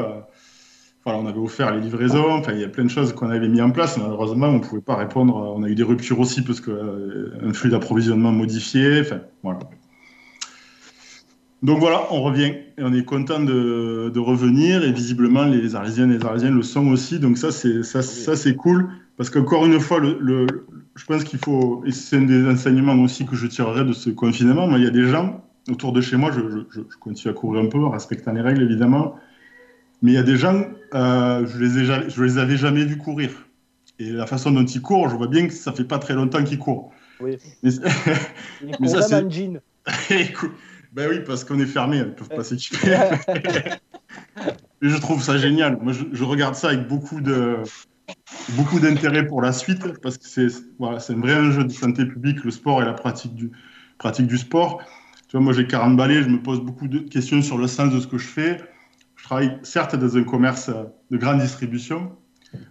On avait offert les livraisons. Enfin, il y a plein de choses qu'on avait mis en place. Malheureusement, on ne pouvait pas répondre. On a eu des ruptures aussi parce que euh, flux d'approvisionnement modifié. Enfin, voilà. Donc voilà, on revient et on est content de, de revenir et visiblement les Arlésiennes et les Arlésiens le sont aussi. Donc ça c'est ça, ça c'est cool parce qu'encore une fois, le, le- je pense qu'il faut et c'est un des enseignements aussi que je tirerai de ce confinement. Moi, il y a des gens autour de chez moi, je- je continue à courir un peu en respectant les règles évidemment. Mais il y a des gens, euh, je les ai ja- je les avais jamais vus courir. Et la façon dont ils courent, je vois bien que ça fait pas très longtemps qu'ils courent. Oui. Mais, Il Mais ça, c'est- ben oui, parce qu'on est fermé, ils ne peuvent pas s'équiper. Je trouve ça génial. Moi, je, je regarde ça avec beaucoup de beaucoup d'intérêt pour la suite, parce que c'est voilà, c'est un vrai enjeu de santé publique, le sport et la pratique du pratique du sport. Tu vois, moi, j'ai 40 balais, je me pose beaucoup de questions sur le sens de ce que je fais. Je travaille certes dans un commerce euh, de grande distribution,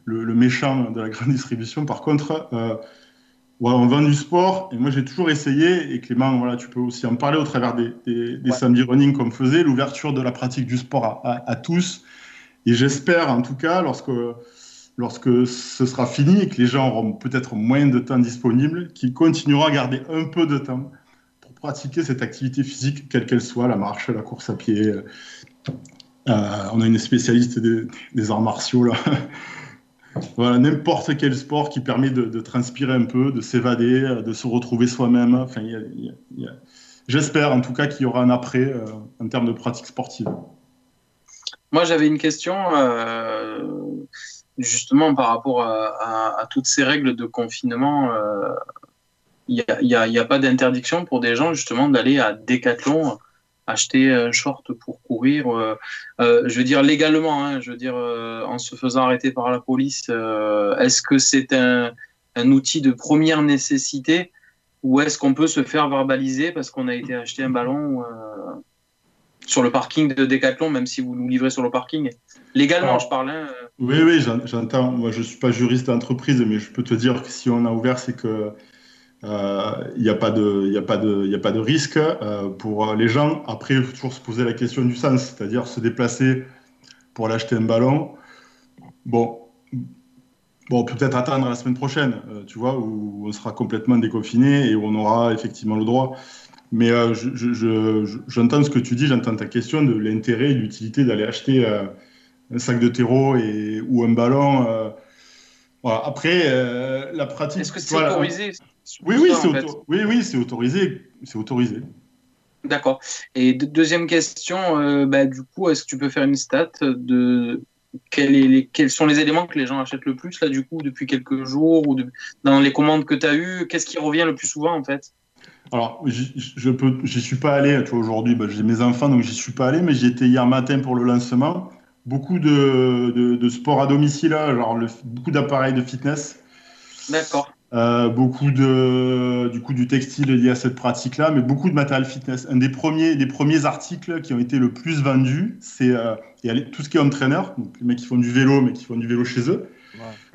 le, le méchant de la grande distribution. Par contre, euh, on vend du sport et moi j'ai toujours essayé, et Clément, voilà, tu peux aussi en parler au travers des, des, des Ouais. samedi running comme faisait, l'ouverture de la pratique du sport à, à- à tous. Et j'espère en tout cas, lorsque, lorsque ce sera fini et que les gens auront peut-être moins de temps disponible, qu'ils continueront à garder un peu de temps pour pratiquer cette activité physique, quelle qu'elle soit, la marche, la course à pied. Euh, on a une spécialiste des, arts martiaux là. Voilà, n'importe quel sport qui permet de, transpirer un peu, de s'évader, euh, de se retrouver soi-même. Enfin, J'espère en tout cas qu'il y aura un après euh, en termes de pratique sportive. Moi, j'avais une question justement par rapport à, à- toutes ces règles de confinement. Il n'y a, pas d'interdiction pour des gens justement d'aller à Decathlon acheter un short pour courir. euh, euh, je veux dire légalement, hein, je veux dire euh, en se faisant arrêter par la police. euh, est-ce que c'est un, un outil de première nécessité ou est-ce qu'on peut se faire verbaliser parce qu'on a été acheter un ballon euh, sur le parking de Decathlon, même si vous nous livrez sur le parking? Légalement, Alors, je parle. hein. Oui, oui, j'en- j'entends. Moi, je ne suis pas juriste d'entreprise, mais je peux te dire que si on a ouvert, c'est que euh, il n'y a, pas de- y a, pas de- il y a pas de risque euh, pour les gens. Après, il faut toujours se poser la question du sens, c'est-à-dire se déplacer pour aller acheter un ballon. Bon, bon on peut peut-être attendre la semaine prochaine, euh, tu vois, où on sera complètement déconfiné et où on aura effectivement le droit. Mais euh, je- je- j'entends ce que tu dis, j'entends ta question de l'intérêt et l'utilité d'aller acheter euh, un sac de terreau et, ou un ballon. euh, voilà. Après, euh, la pratique. Est-ce que c'est voilà. autorisé? Oui, oui, ça, c'est en fait auto- oui, oui, c'est autorisé. C'est autorisé. D'accord. Et de- deuxième question, euh, bah, du coup, est-ce que tu peux faire une stat de quel est les- quels sont les éléments que les gens achètent le plus là du coup depuis quelques jours ou de- dans les commandes que tu as eues? Qu'est-ce qui revient le plus souvent en fait? Alors, je peux, j'y suis pas allé. Tu vois, aujourd'hui, bah, j'ai mes enfants, donc j'y suis pas allé, mais j'y étais hier matin pour le lancement. Beaucoup de, de, de sport à domicile, genre le- beaucoup d'appareils de fitness. D'accord. Euh, beaucoup de, du coup, du textile lié à cette pratique-là, mais beaucoup de matériel fitness. Un des premiers, des premiers articles qui ont été le plus vendus, c'est euh, tout ce qui est home trainer, donc les mecs qui font du vélo, mais qui font du vélo chez eux.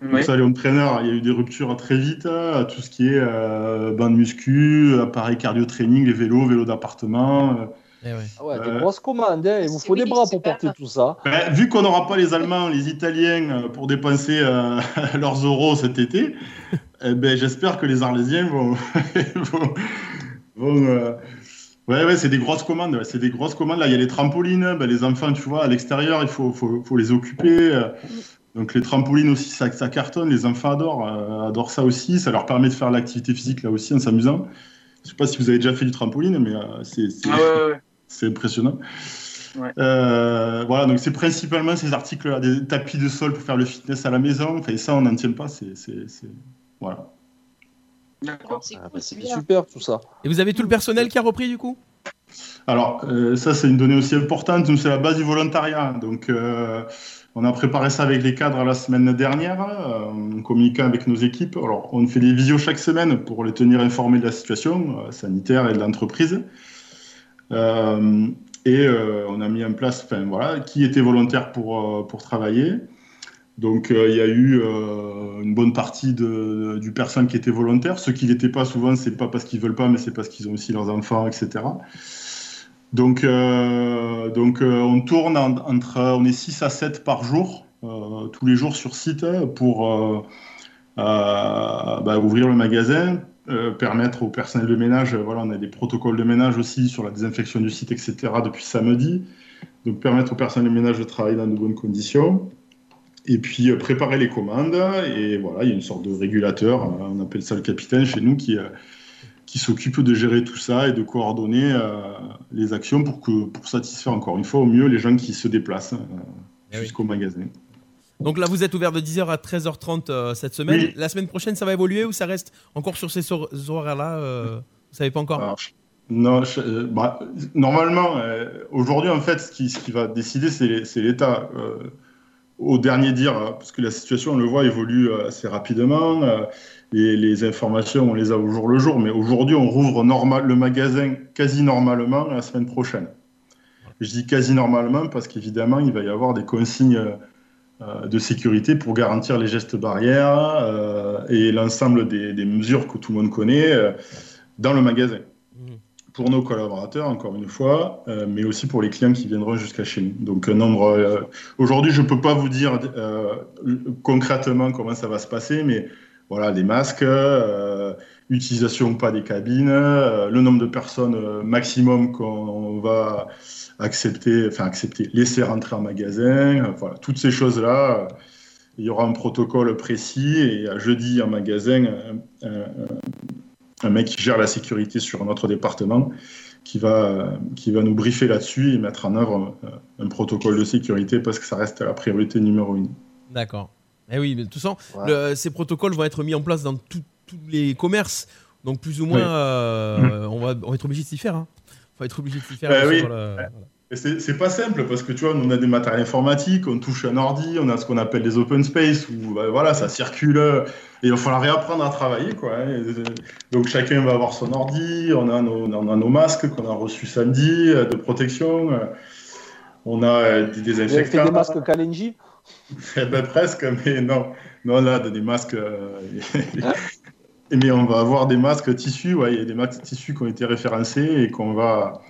Donc Oui. ça, les home trainers, il y a eu des ruptures très vite. euh, Tout ce qui est euh, bain de muscu, appareil cardio-training, les vélos, vélos d'appartement. Ah ouais, des Euh, grosses commandes, hein. il vous faut des bras pour porter tout ça. Ben, vu qu'on n'aura pas les Allemands, les Italiens euh, pour dépenser euh, leurs euros cet été, eh ben, j'espère que les Arlésiens vont. vont, vont, euh, Ouais, ouais, c'est des grosses commandes. ouais, C'est des grosses commandes. Là, il y a les trampolines. Ben, les enfants, tu vois, à l'extérieur, il faut, faut, faut les occuper. Donc, les trampolines aussi, ça, ça cartonne. Les enfants adorent, euh, adorent ça aussi. Ça leur permet de faire l'activité physique là aussi en s'amusant. Je sais pas si vous avez déjà fait du trampoline, mais euh, c'est c'est- Ah ouais, ouais, ouais. C'est impressionnant. Ouais. Euh, voilà, donc c'est principalement ces articles-là, des tapis de sol pour faire le fitness à la maison. Enfin, ça, on n'en tient pas. C'est, c'est, c'est- Voilà. D'accord. Ah, bah, c'est super tout ça. Et vous avez tout le personnel qui a repris du coup? Alors, euh, ça, c'est une donnée aussi importante. Nous, c'est la base du volontariat. Donc, euh, on a préparé ça avec les cadres la semaine dernière, euh, en communiquant avec nos équipes. Alors, on fait des visios chaque semaine pour les tenir informés de la situation euh, sanitaire et de l'entreprise. Euh, et euh, on a mis en place, voilà, qui était volontaire pour, euh, pour travailler. Donc il y a eu une bonne partie du personnel qui était volontaire. Ceux qui l'étaient pas, souvent, c'est pas parce qu'ils veulent pas, mais c'est parce qu'ils ont aussi leurs enfants, etc. Donc, donc on tourne en- entre, on est 6 à 7 par jour, tous les jours sur site, pour bah, ouvrir le magasin, euh, permettre au personnel de ménage, euh, voilà, on a des protocoles de ménage aussi sur la désinfection du site, etc. depuis samedi. Donc permettre au personnel de ménage de travailler dans de bonnes conditions. Et puis euh, préparer les commandes. Et voilà, il y a une sorte de régulateur, on appelle ça le capitaine chez nous, qui, qui s'occupe de gérer tout ça et de coordonner les actions pour, que, pour satisfaire encore une fois au mieux les gens qui se déplacent. Eh oui. jusqu'au magasin. Donc là, vous êtes ouvert de 10h à 13h30 euh, cette semaine. Oui. La semaine prochaine, ça va évoluer ou ça reste encore sur ces hor- horaires-là euh, Vous savez pas encore? Alors, Non, je- euh, bah, normalement, euh, aujourd'hui, en fait, ce qui, ce qui va décider, c'est l'État. Au dernier dire, parce que la situation, on le voit, évolue assez rapidement. euh, les, informations, on les a au jour le jour, mais aujourd'hui, on rouvre normal, le magasin quasi normalement la semaine prochaine. Je dis quasi normalement parce qu'évidemment, il va y avoir des consignes de sécurité pour garantir les gestes barrières euh, et l'ensemble des, des mesures que tout le monde connaît euh, dans le magasin pour nos collaborateurs, encore une fois, euh, mais aussi pour les clients qui viendront jusqu'à chez nous. Donc, un nombre. euh, Aujourd'hui, je ne peux pas vous dire euh, concrètement comment ça va se passer, mais voilà, des masques, euh, utilisation ou pas des cabines, euh, le nombre de personnes euh, maximum qu'on va accepter, enfin accepter, laisser rentrer en magasin, euh, voilà, toutes ces choses-là. euh, il y aura un protocole précis et à jeudi en magasin, un- un- un mec qui gère la sécurité sur notre département qui va, qui va nous briefer là-dessus et mettre en œuvre euh, un protocole de sécurité parce que ça reste la priorité numéro une. D'accord. Eh oui, mais de toute façon, le- ces protocoles vont être mis en place dans tout- tous les commerces. Donc, plus ou moins, Oui. euh, on, va, on va être obligé de s'y faire. Hein. va être obligé de s'y faire. Euh, oui. C'est c'est pas simple parce que tu vois, nous, on a des matériels informatiques, on touche un ordi, on a ce qu'on appelle des open space où bah, voilà, ça circule et il va falloir réapprendre à travailler. Quoi, hein. Euh, donc chacun va avoir son ordi, on a nos, on a nos masques qu'on a reçus samedi euh, de protection, on a des Vous avez fait désinfectants. des masques Kalenji? Eh ben, presque, mais non. Non, là, des masques. euh, mais on va avoir des masques tissus, ouais, il y a des masques tissus qui ont été référencés et qu'on va,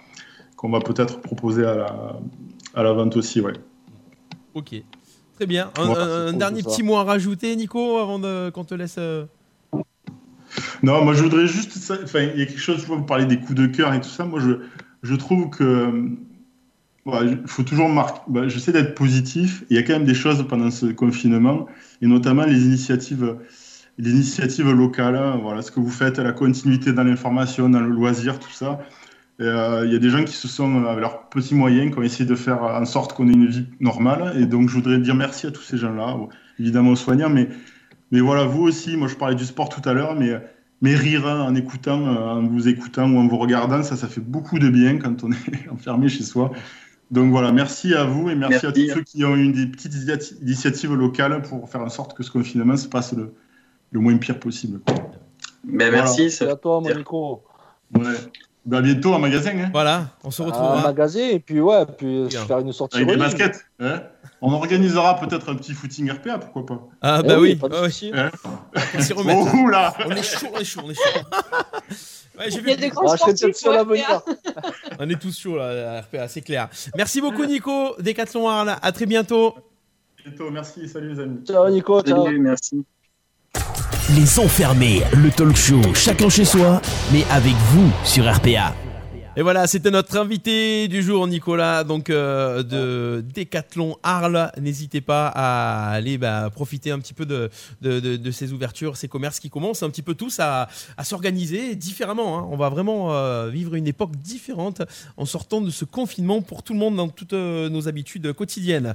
qu'on va peut-être proposer à la, à la vente aussi, ouais. Ok. Très bien. Un, dernier petit mot à rajouter, Nico, avant qu'on te laisse. euh, Non, moi je voudrais juste. Enfin, il y a quelque chose, je vois, vous parlez des coups de cœur et tout ça. Moi, je, je trouve que. il faut toujours marquer. bah, J'essaie d'être positif. Il y a quand même des choses pendant ce confinement, et notamment les initiatives, les initiatives locales. hein, voilà, ce que vous faites, la continuité dans l'information, dans le loisir, tout ça. Euh, il y a des gens qui se sont, avec leurs petits moyens, qui ont essayé de faire en sorte qu'on ait une vie normale. Et donc, je voudrais dire merci à tous ces gens-là, évidemment aux soignants, mais, mais voilà, vous aussi. Moi, je parlais du sport tout à l'heure, mais mais rire en écoutant, euh, en vous écoutant ou en vous regardant, ça, ça fait beaucoup de bien quand on est enfermé chez soi. Donc voilà, merci à vous et merci, à tous ceux qui ont eu des petites initi- initiatives locales pour faire en sorte que ce confinement se passe le, le moins pire possible. Ben, Voilà. merci. C'est à toi, mon Nico. Ouais. Ben, à bientôt en magasin. Hein. Voilà, on se Un retrouvera. magasin, et puis ouais, puis faire une sortie Avec des baskets. hein. on organisera peut-être un petit footing RPA, pourquoi pas Ah, Eh bah oui. pas de souci. Hein On s'y. Oh là On est chaud, on est chaud, on est chaud. Ouais, j'ai Il y a des grands Ah, sportifs pour RPA. On est tous chauds là, à RPA, c'est clair. Merci beaucoup, Nico. Décathlon Arles. À très bientôt. Bientôt, merci, salut les amis. Ciao, Nico. Ciao. Salut, merci. Les enfermés, le talk show, chacun chez soi, mais avec vous sur RPA. Et voilà, c'était notre invité du jour, Nicolas, donc euh, de Décathlon Arles. N'hésitez pas à aller bah, profiter un petit peu de, de, de- de ces ouvertures, ces commerces qui commencent un petit peu tous à, à s'organiser différemment. hein. On va vraiment euh, vivre une époque différente en sortant de ce confinement pour tout le monde dans toutes euh, nos habitudes quotidiennes.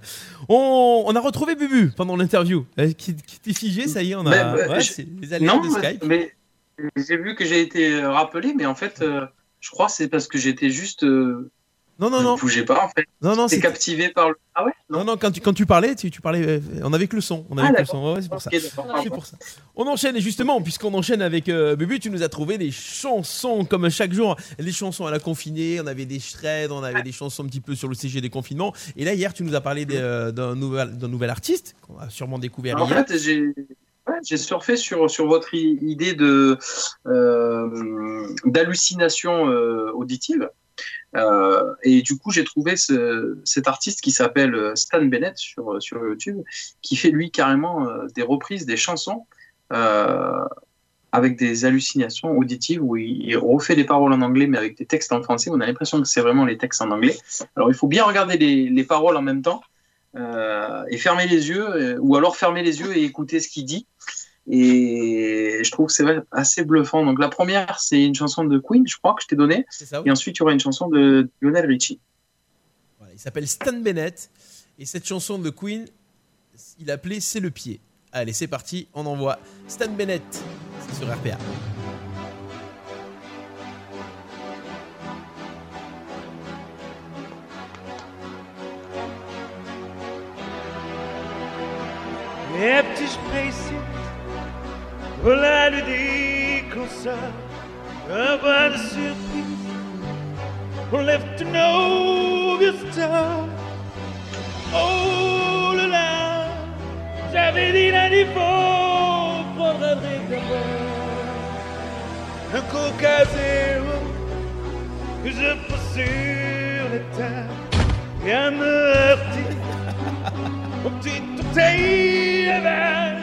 On, on a retrouvé Bubu pendant l'interview, qui, était figé, ça y est, on a. Ben, ouais, je- c'est les aléas Non, de mais- Skype. mais j'ai vu que j'ai été rappelé, mais en fait, euh, je crois que c'est parce que j'étais juste. euh, Non, non, je non. bougeais pas en fait. Non, non, c'était- captivé par le. Ah ouais Non, non, quand tu, quand tu parlais, tu, tu parlais, euh, on avait que le son. On avait Ah, que le son. Ouais, c'est pour. C'est pour ça. On enchaîne, et justement, puisqu'on enchaîne avec euh, Bubu, tu nous as trouvé des chansons, comme chaque jour, des chansons à la confinée, on avait des shreds, on avait des chansons un petit peu sur le CG des confinements. Et là, hier, tu nous as parlé euh, d'un nouvel, d'un nouvel artiste, qu'on a sûrement découvert En hier. fait, j'ai j'ai surfé sur, sur votre idée de euh, d'hallucination euh, auditive. Euh, et du coup, j'ai trouvé ce- cet artiste qui s'appelle euh, Stan Bennett sur, sur YouTube, qui fait lui carrément des reprises des chansons avec des hallucinations auditives où il, refait les paroles en anglais mais avec des textes en français. On a l'impression que c'est vraiment les textes en anglais. Alors il faut bien regarder les, les paroles en même temps et fermer les yeux, ou alors fermer les yeux et écouter ce qu'il dit. Et je trouve que c'est assez bluffant. Donc la première, c'est une chanson de Queen, je crois, que je t'ai donnée. Oui. Et ensuite, il y aura une chanson de Lionel Richie. Voilà, il s'appelle Stan Bennett. Et cette chanson de Queen, il appelait C'est le pied. Allez, c'est parti, on envoie Stan Bennett sur RPA. Petits précis, voilà le déconseil, un bas de surprise, on lève know good stuff. Oh là là, j'avais dit lundi, faut prendre un vrai un coca zéro, que je pose sur la table, et un meurtrier. Mon petit orteil avale.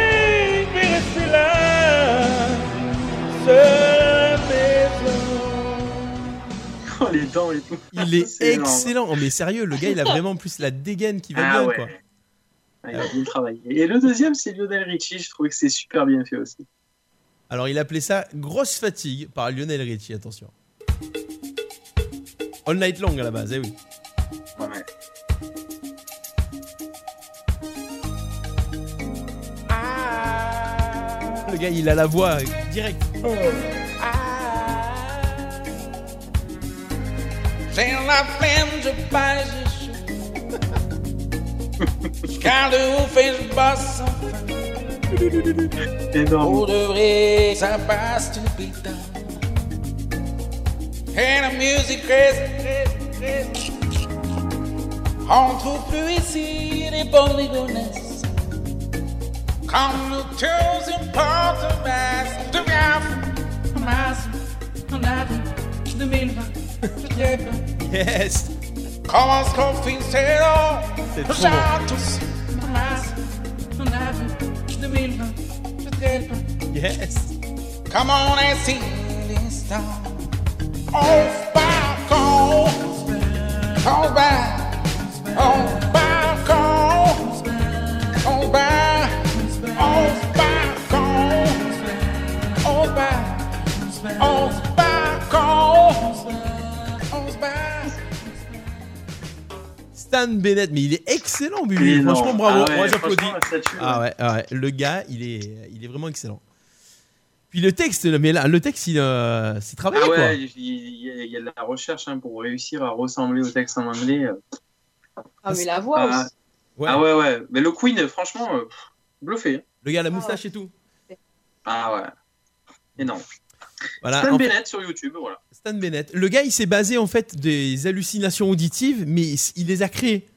Oh, et tout. Il est excellent. Oh, mais sérieux, le gars, il a vraiment plus la dégaine qui va Ah bien, ouais. quoi. Ah, il a bien travaillé. Et le deuxième, c'est Lionel Richie. Je trouvais que c'est super bien fait aussi. Alors, il appelait ça Grosse fatigue par Lionel Richie, attention. All Night Long à la base, eh oui. Ouais. Le gars, il a la voix direct. J'ai sans fin. Énorme. Pour de vrai, ça passe tout putain. Et la musique reste, reste, reste. On trouve plus ici des polygonesses. Comme nous tous importe un masque de bien un masque, un avis, 2020, peut-être pas. Yes Commence qu'on finisse, c'est long. C'est trop J'en tous, un masque, un avis, 2020, peut-être pas. Yes Come on and see this town. On balcon, on back, on Stan Bennett, mais il est excellent, Bubu. Franchement, bravo. Ah ouais, Moi, j'applaudis. franchement, la statue, Ah ouais, ah ouais. Le gars, il est, il est vraiment excellent. Puis le texte, mais là, le texte, il, euh, c'est travaillé, Ah ouais, il il y, a- il y a de la recherche hein, pour réussir à ressembler au texte en anglais. euh. Ah, mais la voix Ah, aussi. Ouais. ah ouais, ouais. Mais le Queen, franchement, euh, bluffé. hein. Le gars, la moustache et tout. Ah ouais. Énorme. Voilà. Stan fait- Bennett sur YouTube, voilà. Stan Bennett. Le gars, il s'est basé en fait des hallucinations auditives, mais il les a créées.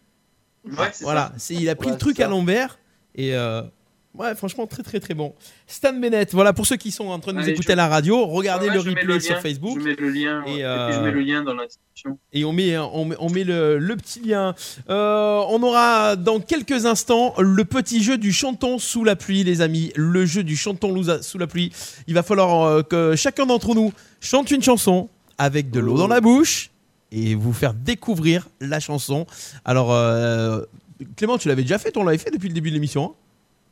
Ouais, c'est Voilà, ça. c'est il a pris Ouais, le truc à l'envers et euh, ouais, franchement très très très bon. Stan Bennett, voilà pour ceux qui sont en train de nous Allez, écouter je- à la radio, regardez Ouais, le replay lien, sur Facebook. Je mets le lien. Et, Et, puis euh, je mets le lien dans la description. Et on met, on met, on met le, le petit lien. Euh, on aura dans quelques instants le petit jeu du chanton sous la pluie, les amis. Le jeu du chanton sous la pluie. Il va falloir euh, que chacun d'entre nous chante une chanson avec de l'eau dans la bouche et vous faire découvrir la chanson. Alors, euh, Clément, tu l'avais déjà fait, on l'avait fait depuis le début de l'émission. hein?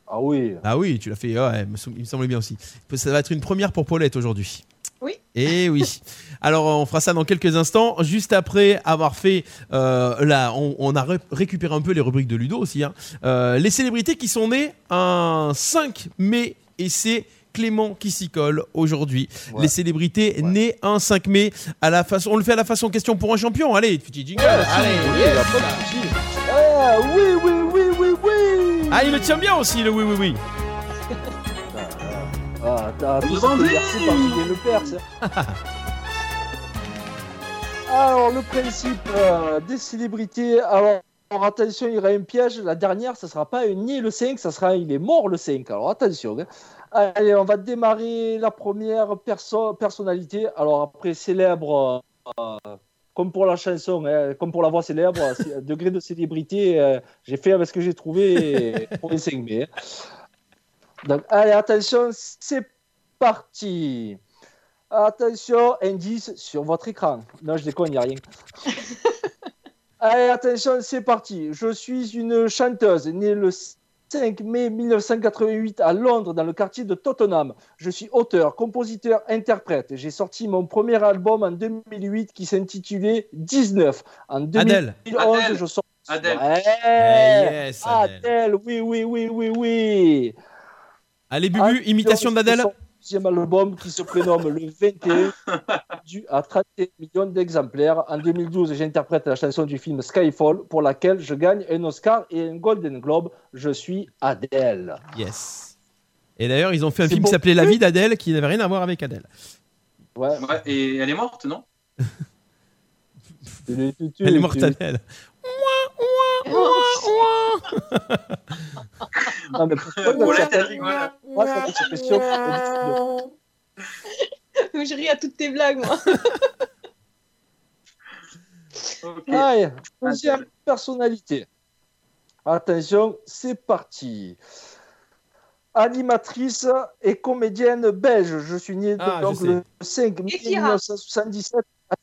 Ah oui. ah oui, tu l'as fait, ouais, il me semblait bien aussi. Ça va être une première pour Paulette aujourd'hui. Oui. Et oui. Alors on fera ça dans quelques instants, juste après avoir fait, euh, là, on, on a ré- récupéré un peu les rubriques de Ludo aussi, hein. Euh, les célébrités qui sont nées un 5 mai et c'est Clément qui s'y colle aujourd'hui. Ouais. Les célébrités nées un 5 mai à la façon, on le fait à la façon question pour un champion. Allez, petit jingle. Allez. Oui, y a pas de souci. Ah, oui, oui, oui, oui, oui. Ah, il le tient bien aussi le oui oui oui. Ah, t'as tout Vous ça en c'est dites versé par Julien Lepers. ça. Alors, le principe euh, des célébrités. Alors, attention, il y aura un piège. La dernière, ça sera pas ni le 5, ça sera il est mort le 5. Alors, attention. hein. Allez, on va démarrer la première perso- personnalité. Alors, après, célèbre. euh, comme pour la chanson, hein, comme pour la voix célèbre, c'est- degré de célébrité, euh, j'ai fait avec ce que j'ai trouvé pour les 5 mai. hein. Donc, allez, attention, c'est parti. Attention, indice sur votre écran. Non, je déconne, il n'y a rien. allez, attention, c'est parti. Je suis une chanteuse née le 5 mai 1988 à Londres, dans le quartier de Tottenham. Je suis auteur, compositeur, interprète. J'ai sorti mon premier album en 2008 qui s'intitulait 19. En 2011, Adèle. je sors. Adèle. Ouais. Eh, yes, Adèle. Adèle, oui, oui, oui, oui, oui. Allez, Bubu, imitation d'Adèle Deuxième album qui se prénomme Le 21, dû à 31 millions d'exemplaires. En 2012, j'interprète la chanson du film Skyfall, pour laquelle je gagne un Oscar et un Golden Globe. Je suis Adèle. Yes. Et d'ailleurs, ils ont fait un film bon. qui s'appelait La vie d'Adèle qui n'avait rien à voir avec Adèle. Ouais. Ouais, et elle est morte, non? Elle est morte, Adèle. Non, mais pourquoi rigole. Moi, ça me fait question. Je ris à toutes tes blagues, moi. Allez, deuxième personnalité. Attention, c'est parti. Animatrice et comédienne belge. Je suis né Ah, donc le 5 mai Kira. 1977 à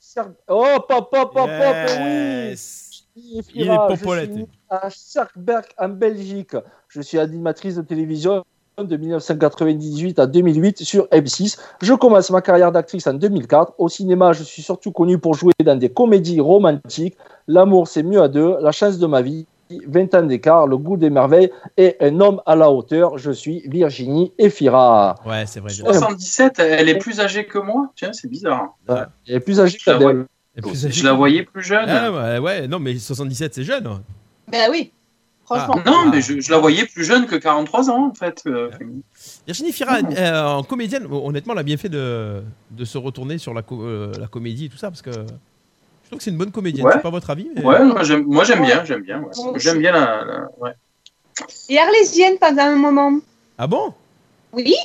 Oh, pop, pop, pop, Yes. oui. Il est. Je suis à Cerkberg en Belgique. Je suis animatrice de télévision de 1998 à 2008 sur M6. Je commence ma carrière d'actrice en 2004. Au cinéma, je suis surtout connue pour jouer dans des comédies romantiques. L'amour, c'est mieux à deux. La chance de ma vie. 20 ans d'écart, le goût des merveilles et un homme à la hauteur. Je suis Virginie Efira. Ouais, c'est vrai. 77, elle est plus âgée que moi Tiens, c'est bizarre. Ouais, Elle est plus âgée qu'Adèle. Plus âgé je la voyais plus jeune. Ah, ouais, ouais, non, mais 77, c'est jeune. Ben oui, franchement. Non, mais je, je la voyais plus jeune que 43 ans, en fait. euh, Virginie Fira, euh, en comédienne, honnêtement, elle a bien fait de, de se retourner sur la, co- euh, la comédie et tout ça, parce que je trouve que c'est une bonne comédienne. Ouais. C'est pas votre avis mais- Ouais, moi j'aime bien, j'aime bien. ouais. J'aime bien la. la- ouais. Et Arlésienne pendant un moment. Ah bon? Oui,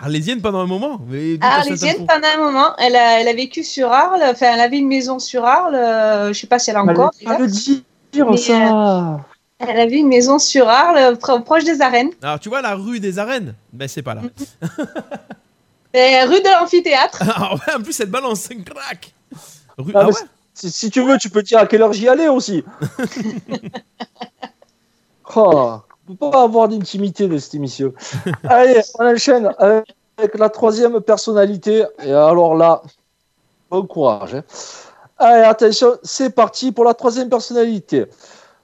Arlésienne pendant un moment mais Ah, Arlésienne pendant un moment. Elle a, elle a vécu sur Arles. Enfin, elle avait une maison sur Arles. euh, je sais pas si elle a encore. Pas le dire, Mais, ça. Elle avait une maison sur Arles, euh, pro- proche des arènes. Alors, tu vois la rue des arènes? Ben, c'est pas là. Et rue de l'amphithéâtre. Ah ouais, en plus, cette balance, c'est un crack. Rue... Ah, Ah ouais si, si tu veux, tu peux dire à quelle heure j'y allais aussi. oh, on peut pas avoir d'intimité de cette émission. Allez, on enchaîne avec la troisième personnalité. Et alors là, bon courage. hein. Allez, attention, c'est parti pour la troisième personnalité.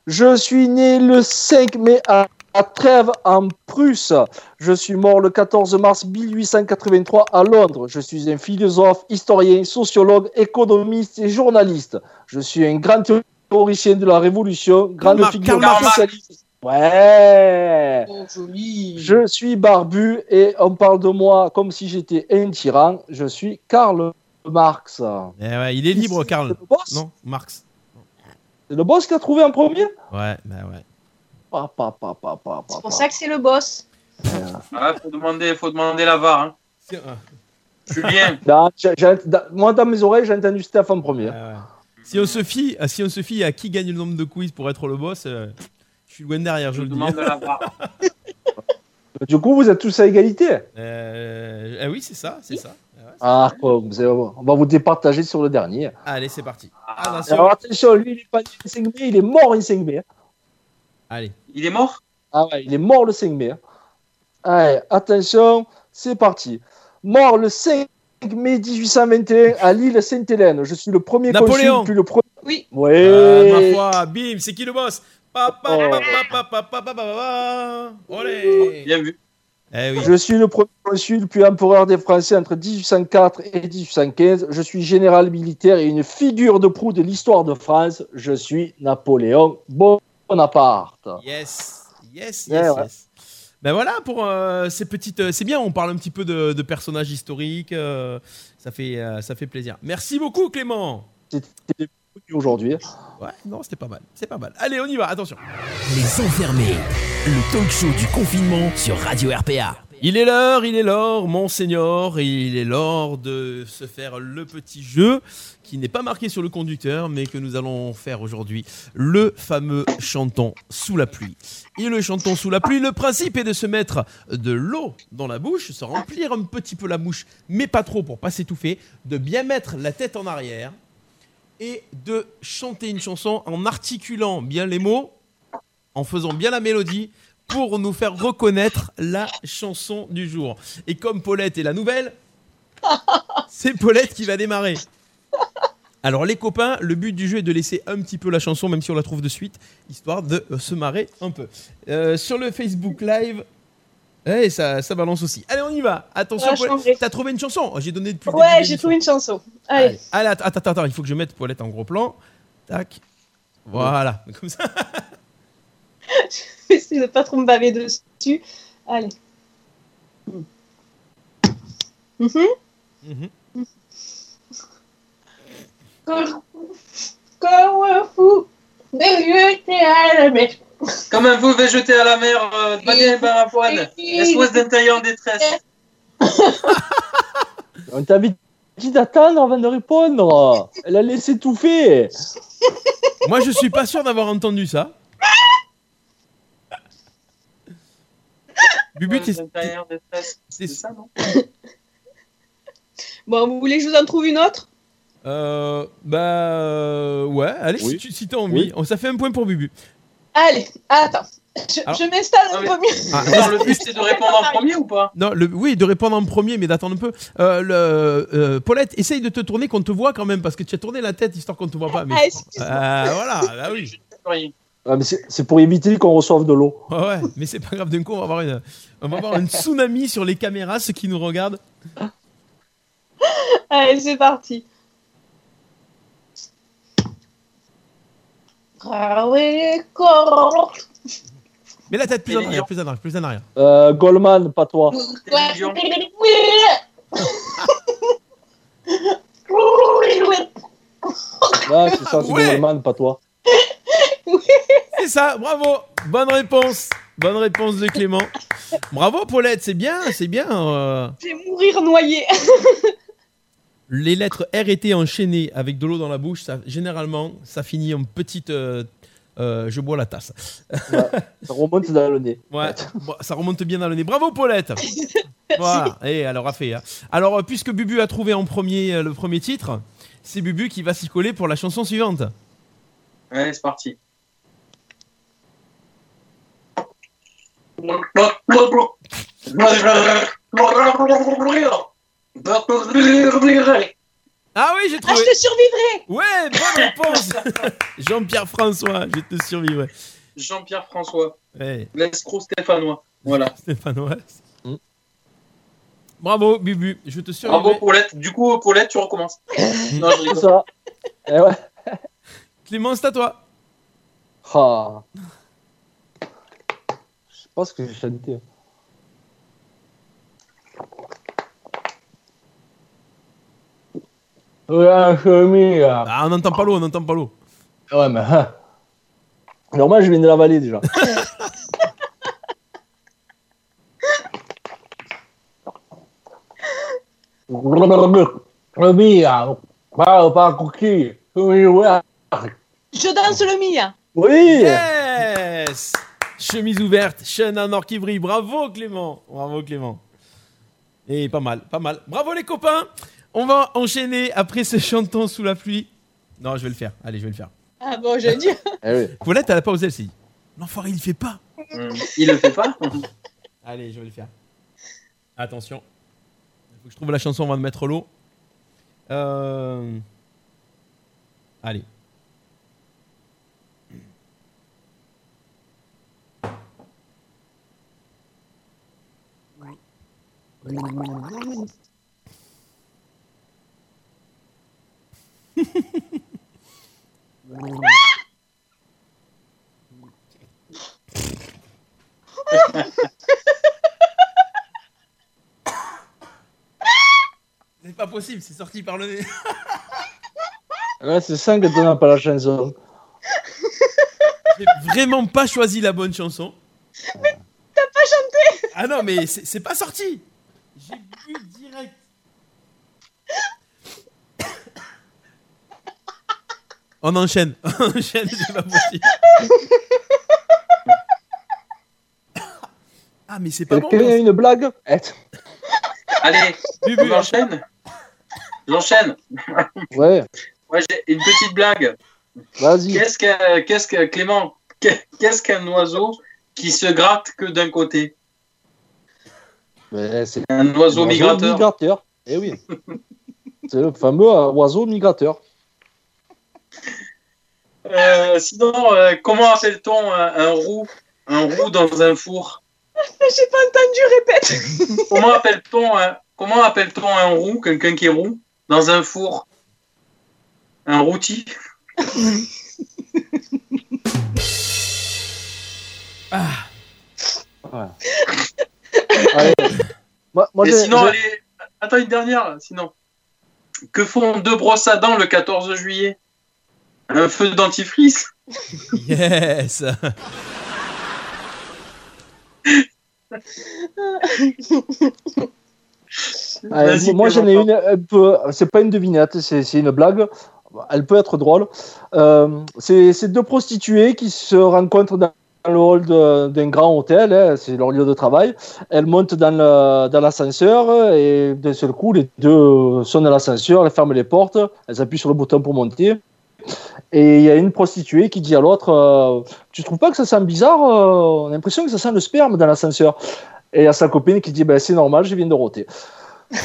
Je suis né le 5 mai à, à Trèves, en Prusse. Je suis mort le 14 mars 1883 à Londres. Je suis un philosophe, historien, sociologue, économiste et journaliste. Je suis un grand théoricien de la Révolution, grande figure socialiste. Ouais. Oh, joli. Je suis barbu et on parle de moi comme si j'étais un tyran. Je suis Karl Marx. Eh ouais, il est libre, Karl. C'est le boss Non, Marx. C'est le boss qui a trouvé en premier Ouais, bah ouais. Pa, pa, pa, pa, pa, C'est pour pa. ça que c'est le boss. Ah, faut demander, faut demander la VAR. Hein. Julien. Non, moi, dans mes oreilles, j'ai entendu Steph en premier. Si on se fie, ah, si on se fie à qui gagne le nombre de quiz pour être le boss, euh, je suis loin derrière, je, le dis. demande la. Du coup, vous êtes tous à égalité. Euh, ah oui, c'est ça, c'est ça. Ah, quoi, vous allez voir. on va vous départager sur le dernier. Allez, c'est parti. Attention. Alors attention, lui, il est pas né le 5 mai, il est mort le 5 mai. Allez. Il est mort? Ah ouais, il est mort le 5 mai. Allez, attention, c'est parti. Mort le 5 mai 1821 à l'île Sainte-Hélène. Je suis le premier Napoléon. consul, puis le premier. Oui. Oui. Euh, ma foi, bim, c'est qui le boss? Je suis le premier consul puis empereur des Français entre 1804 et 1815. Je suis général militaire et une figure de proue de l'histoire de France. Je suis Napoléon Bonaparte. Yes, yes, eh yes, yes. Ben voilà pour euh, ces petites. Euh, c'est bien, on parle un petit peu de, personnages historiques. Euh, ça, fait, ça fait plaisir. Merci beaucoup, Clément. C'était aujourd'hui. Ouais, non, c'était pas mal. C'est pas mal. Allez, on y va. Attention. Les enfermés, le talk show du confinement sur Radio RPA. Il est l'heure, il est l'heure, monseigneur, il est l'heure de se faire le petit jeu qui n'est pas marqué sur le conducteur, mais que nous allons faire aujourd'hui, le fameux chanton sous la pluie. Et le chanton sous la pluie, le principe est de se mettre de l'eau dans la bouche, se remplir un petit peu la bouche, mais pas trop pour pas s'étouffer, de bien mettre la tête en arrière et de chanter une chanson en articulant bien les mots, en faisant bien la mélodie pour nous faire reconnaître la chanson du jour. Et comme Paulette est la nouvelle, c'est Paulette qui va démarrer. Alors les copains, le but du jeu est de laisser un petit peu la chanson, même si on la trouve de suite, histoire de se marrer un peu. Euh, sur le Facebook Live, eh, ça, ça balance aussi. Allez, on y va. Attention, Ouais, t'as trouvé une chanson Oh, J'ai donné depuis Ouais, j'ai trouvé une chanson. Allez. Allez, Allez, attends, attends, attends, il faut que je mette Paulette en gros plan. Tac. Voilà, comme ça. J'essaie de pas trop me baver dessus. Allez. Mhm. Mhm. Comme, comme un fou, déjeté à la mer. Comme un fou va jeter à la mer, euh, pas bien Barafouane. SOS d'intérieur en détresse. On t'avait dit d'attendre avant de répondre. Elle a laissé étouffer. Moi, je suis pas sûr d'avoir entendu ça. Bubu, t'es- c'est ça, non Bon, vous voulez que je vous en trouve une autre? Euh, bah euh, ouais, allez si Oui. tu si t'as envie. Oh, ça fait un point pour Bubu. Allez, attends. Je, Alors- je m'installe Non, un mais- peu mieux. Ah, Non, le but c'est de répondre en premier ou pas? Non, le, oui, de répondre en premier, mais d'attendre un peu. Euh, le, euh, Paulette, essaye de te tourner qu'on te voit quand même, parce que tu as tourné la tête histoire qu'on te voit pas. Mais... Ah, excuse-moi. Euh, voilà, bah oui. Ah, c'est pour éviter qu'on reçoive de l'eau. Ouais, ouais, mais c'est pas grave. D'un coup, on va avoir une, on va avoir un tsunami sur les caméras, ceux qui nous regardent. Allez, c'est parti. Ah ouais, corps. Mais la tête plus en arrière, plus en arrière, plus en arrière. Euh, Goldman, pas toi. Ah, c'est ça, c'est Ouais. Goldman, pas toi. C'est ça, bravo. Bonne réponse. Bonne réponse de Clément. Bravo Paulette, c'est bien, c'est bien. euh. Je vais mourir noyé. Les lettres R et T enchaînées avec de l'eau dans la bouche, ça, généralement, ça finit en petite. euh, euh, je bois la tasse. Ça remonte dans le nez. Ouais, bon, ça remonte bien dans le nez. Bravo Paulette. Voilà. Et elle aura fait. hein. Alors, euh, puisque Bubu a trouvé en premier euh, le premier titre, c'est Bubu qui va s'y coller pour la chanson suivante. Allez, c'est parti. Ah oui, j'ai Ah, trouvé. je te survivrai. Ouais, bonne réponse. Jean-Pierre François, je te survivrai. Jean-Pierre François, Ouais, l'escroc stéphanois. Voilà. Stéphanois. Mm. Bravo Bubu, je te survivrai. Bravo Paulette. Du coup, Paulette, tu recommences. non, je ça. Eh ouais. Clément, c'est à toi. Ah. Je ce que j'ai chanté. Là. Ah, on n'entend pas l'eau, on n'entend pas l'eau. Ouais, mais. hein. Normal, je viens de l'avaler déjà. Le mien, pas, pas cookie. Oui, ouais. Je danse le mien. Oui. Yes Chemise ouverte, chaîne à nord qui brille. Bravo Clément. Bravo Clément. Et pas mal, pas mal. Bravo les copains. On va enchaîner après ce chanton sous la pluie. Non, je vais le faire. Allez, je vais le faire. Ah bon, j'ai dit. Paulette, elle a pas osé, elle s'est dit. L'enfoiré, il le fait pas. Il le fait pas Allez, je vais le faire. Attention. Il faut que je trouve la chanson avant de mettre l'eau. Euh... Allez. C'est pas possible, c'est sorti par le nez. Ouais, c'est ça que tu n'as pas la chanson. J'ai vraiment pas choisi la bonne chanson. T'as pas chanté Ah non, mais c'est c'est pas sorti. J'ai bu direct. On enchaîne. On enchaîne, c'est pas possible. Ah, mais c'est pas bon. Quelqu'un a une blague Allez, Bubu, j'enchaîne. J'enchaîne. Ouais, Ouais, j'ai une petite blague. vas-y. Qu'est-ce que, qu'est-ce que Clément, qu'est-ce qu'un oiseau qui se gratte que d'un côté? Mais c'est Un oiseau migrateur. migrateur. Eh oui. c'est le fameux euh, oiseau migrateur. Euh, sinon, euh, comment appelle-t-on un, un roux Un roux dans un four? J'ai pas entendu, répète. Comment appelle-t-on un, comment appelle-t-on un roux, quelqu'un qui est roux, dans un four? Un routi Ah, Allez. Moi, moi, Et j'ai- sinon, allez, attends une dernière, sinon. Que font deux brosses à dents le 14 juillet? Un feu de dentifrice yes. Allez, Vas-y, moi j'en ai une, c'est pas une devinette, c'est c'est une blague. Elle peut être drôle. Euh, c'est c'est deux prostituées qui se rencontrent dans le hall de- d'un grand hôtel, hein, c'est leur lieu de travail. Elles montent dans le- dans l'ascenseur et d'un seul coup, les deux sont dans l'ascenseur, elles ferment les portes, elles appuient sur le bouton pour monter. Et il y a une prostituée qui dit à l'autre euh, Tu trouves pas que ça sent bizarre euh, On a l'impression que ça sent le sperme dans l'ascenseur. Et il y a sa copine qui dit ben, C'est normal, je viens de roter.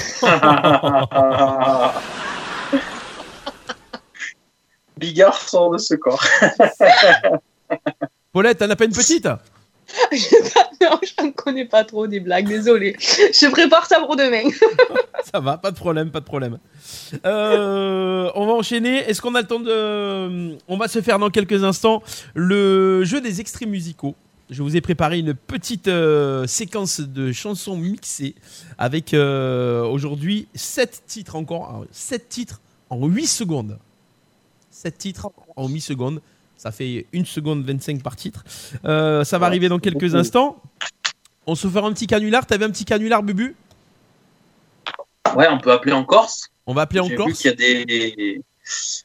Bigard sort de ce corps. Paulette, t'en as pas une petite? Non, j'en connais pas trop des blagues, désolé. Je prépare ça pour demain. Ça va, pas de problème, pas de problème. Euh, on va enchaîner. Est-ce qu'on a le temps de... On va se faire dans quelques instants le jeu des extraits musicaux. Je vous ai préparé une petite euh, séquence de chansons mixées avec euh, aujourd'hui 7 titres encore. 7 titres en 8 secondes. 7 titres en 8 secondes. Ça fait 1 seconde 25 par titre. Euh, ça va arriver dans quelques beaucoup. instants. On se fera un petit canular. T'avais un petit canular, Bubu? Ouais, on peut appeler en Corse. On va appeler en vu Corse qu'il y a des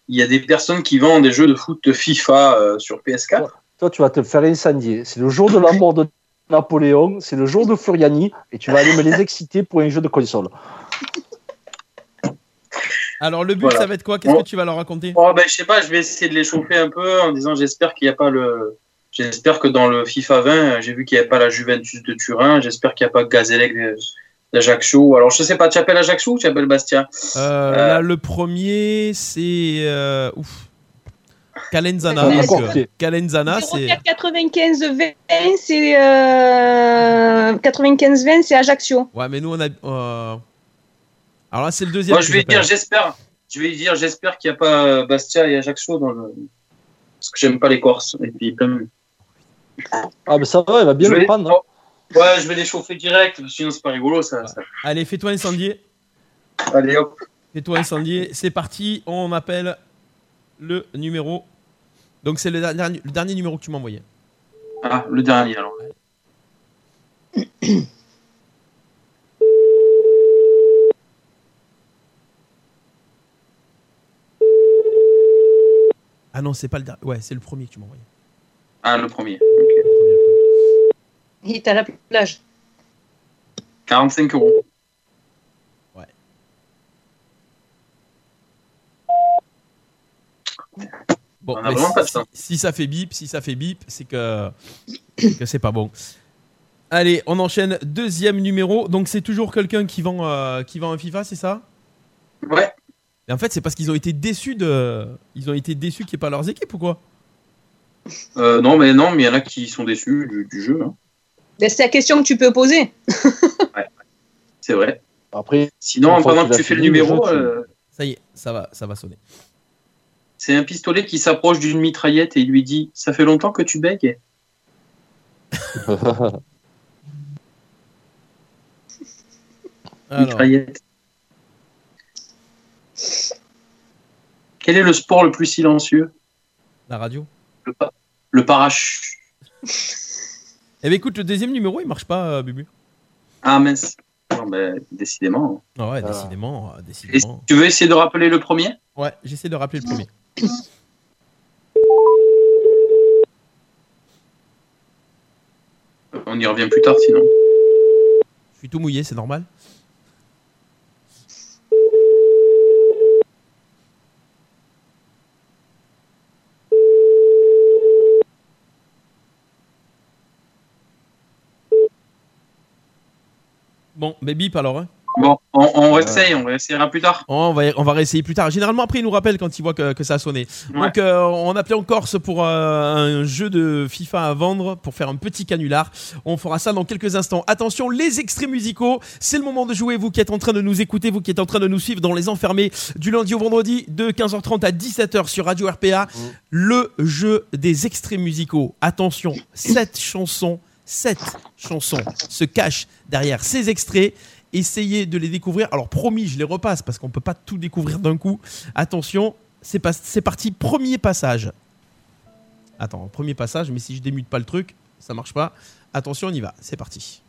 il y a des personnes qui vendent des jeux de foot de FIFA euh, sur PS4. Toi, tu vas te faire incendier. C'est le jour de la mort de Napoléon, c'est le jour de Furiani, et tu vas aller me les exciter pour un jeu de console. Alors le but Voilà. ça va être quoi? Qu'est-ce Bon. que tu vas leur raconter? Oh, ben, je sais pas, je vais essayer de les chauffer un peu en disant j'espère qu'il n'y a pas le. J'espère que dans le FIFA 20, euh, j'ai vu qu'il n'y avait pas la Juventus de Turin. J'espère qu'il n'y a pas Gazélec de- d'Ajaccio. Alors, je sais pas, tu appelles Ajaccio ou tu appelles Bastia? Euh, Euh, Là le premier c'est euh, ouf. Calenzana. Calenzana c'est 04 95 20, c'est euh, 95 20, c'est Ajaccio. ouais mais nous on a euh, alors là c'est le deuxième. Moi, je vais dire j'espère. Je vais dire j'espère qu'il n'y a pas Bastia et Ajaccio dans le. Parce que j'aime pas les Corses. Et puis, de- Ah, mais ça va, il va bien je le vais- prendre. hein. Ouais, je vais les chauffer direct, sinon c'est pas rigolo ça. ça. Allez fais-toi incendier. Allez hop. Fais-toi incendier. C'est parti. On appelle le numéro. Donc c'est le dernier, le dernier numéro que tu m'as envoyé. Ah, le dernier alors. Ah non c'est pas le dernier. Ouais c'est le premier que tu m'as envoyé. Ah, le premier. Ok. Le premier, le premier. Il est à la plage. 45 euros. Bon, On a mais vraiment si, pas de chance. si ça fait bip, si ça fait bip, c'est que c'est que c'est pas bon. Allez, on enchaîne deuxième numéro. Donc c'est toujours quelqu'un qui vend euh, qui vend un FIFA, c'est ça? Ouais. Et en fait, c'est parce qu'ils ont été déçus de ils ont été déçus qu'il n'y ait pas leurs équipes ou quoi? Euh, non, mais non, mais il y en a qui sont déçus du, du jeu. hein. Ben, c'est la question que tu peux poser. C'est vrai. Après, Sinon, pendant que a tu fais le numéro, jeu, tu- euh, Ça y est, ça va ça va sonner. c'est un pistolet qui s'approche d'une mitraillette et il lui dit Ça fait longtemps que tu bègues Alors, Mitraillette. Quel est le sport le plus silencieux? La radio. le, pa- le parachute. Eh ben écoute, le deuxième numéro, il marche pas euh, Bubu. Ah mince. Non, ben, décidément. Ah ouais, Ah. décidément, euh, Et décidément. tu veux essayer de rappeler le premier? Ouais, j'essaie de rappeler le premier. On y revient plus tard sinon. Je suis tout mouillé, c'est normal. Bon, mais bip alors. Hein. Bon, on, on essaye, on essaiera plus tard. Oh, on, va, on va réessayer plus tard. Généralement, après, il nous rappelle quand il voit que, que ça a sonné. Ouais. Donc, euh, on appelait en Corse pour euh, un jeu de FIFA à vendre, pour faire un petit canular. On fera ça dans quelques instants. Attention, les extraits musicaux, c'est le moment de jouer. Vous qui êtes en train de nous écouter, vous qui êtes en train de nous suivre dans Les Enfermés, du lundi au vendredi, de 15h30 à 17h sur Radio RPA, le jeu des extraits musicaux. Attention, cette chanson, cette chanson se cache derrière ces extraits. Essayez de les découvrir. Alors promis, je les repasse parce qu'on peut pas tout découvrir d'un coup. Attention, c'est pas- c'est parti. Premier passage. Attends, premier passage, mais si je démute pas le truc, ça marche pas. Attention, on y va. C'est parti.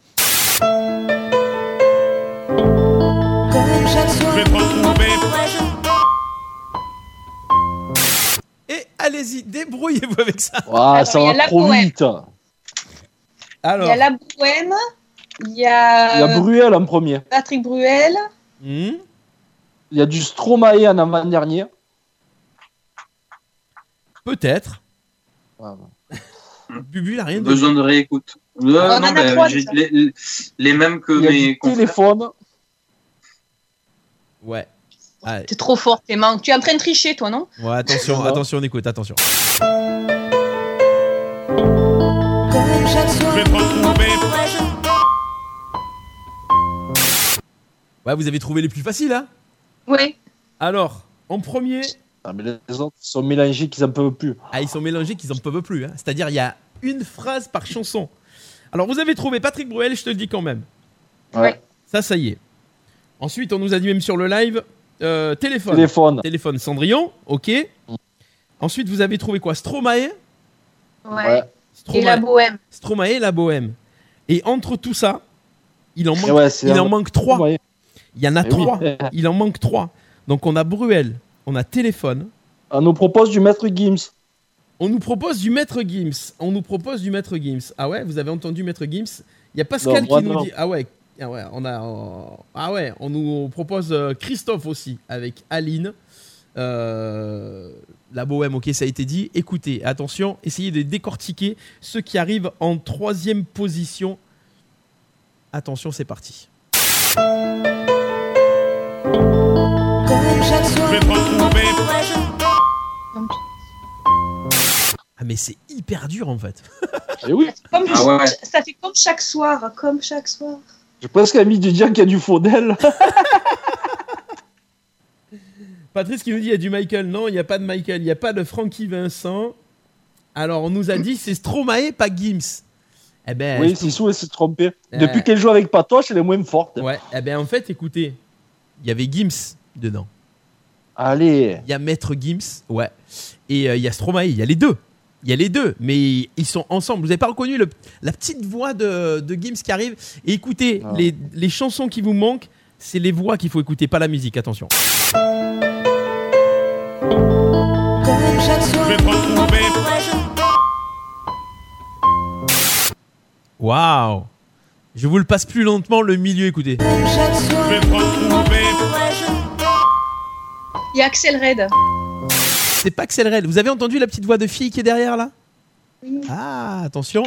Et allez-y, débrouillez-vous avec ça. Ah, ça va trop poème. Il y a la Bohème, il y Il y a, a Bruel en premier. Patrick Bruel, hmm, Il y a du Stromae en avant-dernier. peut-être. Bubu, il a rien dit. Besoin de réécoute. Euh, non, a trois, déjà. les, les mêmes que Il y a mes du téléphone. Ouais. T'es trop fort Clément. Tu es en train de tricher toi non? Ouais, attention, attention, on écoute, attention. Ouais, vous avez trouvé les plus faciles, hein? Oui. Alors, en premier, Ah, mais les autres sont mélangés qu'ils en peuvent plus. ah, ils sont mélangés qu'ils en peuvent plus. hein. C'est-à-dire, il y a une phrase par chanson. Alors, vous avez trouvé Patrick Bruel, je te le dis quand même. Ouais. Ça, ça y est. Ensuite, on nous a dit même sur le live, euh, téléphone. Téléphone. Téléphone Cendrillon, ok. Ensuite, vous avez trouvé quoi? Stromae? Ouais. Ouais. Et la Bohème. Stromae et la Bohème. Et entre tout ça, il en manque, Et ouais, c'est il un- en manque trois. Ouais. Il y en a oui. trois. Il en manque trois. Donc on a Bruel, on a Téléphone. On nous propose du maître Gims. On nous propose du Maître Gims. On nous propose du Maître Gims. Ah ouais, vous avez entendu Maître Gims? Il y a Pascal Non, qui nous non. dit. Ah ouais, ah ouais, on a. Ah ouais, on nous propose euh, Christophe aussi avec Aline. Euh, la bohème, ok, ça a été dit. Écoutez, attention, essayez de décortiquer ceux qui arrivent en troisième position. Attention, c'est parti. Ah mais c'est hyper dur en fait. Et oui. Comme- Ah ouais. Ça fait comme chaque soir, comme chaque soir. J'ai presque envie de dire qu'il y a du Faudel. Patrice qui nous dit il y a du Michael. Non, il n'y a pas de Michael. Il n'y a pas de Frankie Vincent. Alors on nous a dit c'est Stromae, pas Gims. Eh ben, oui, elle s'est trompé. Euh. Depuis qu'elle joue avec Patoche, elle est moins forte. Ouais, eh ben en fait, écoutez, il y avait Gims dedans. Allez. Il y a Maître Gims, ouais. Et euh, il y a Stromae, il y a les deux. Il y a les deux, mais ils sont ensemble. Vous n'avez pas reconnu le- la petite voix de, de Gims qui arrive? Et écoutez, les, les chansons qui vous manquent, c'est les voix qu'il faut écouter, pas la musique, attention. Waouh Je vous le passe plus lentement, le milieu, écoutez. Il y a Axel Red. C'est pas Axel Red. Vous avez entendu la petite voix de fille qui est derrière là? Oui. Ah, attention.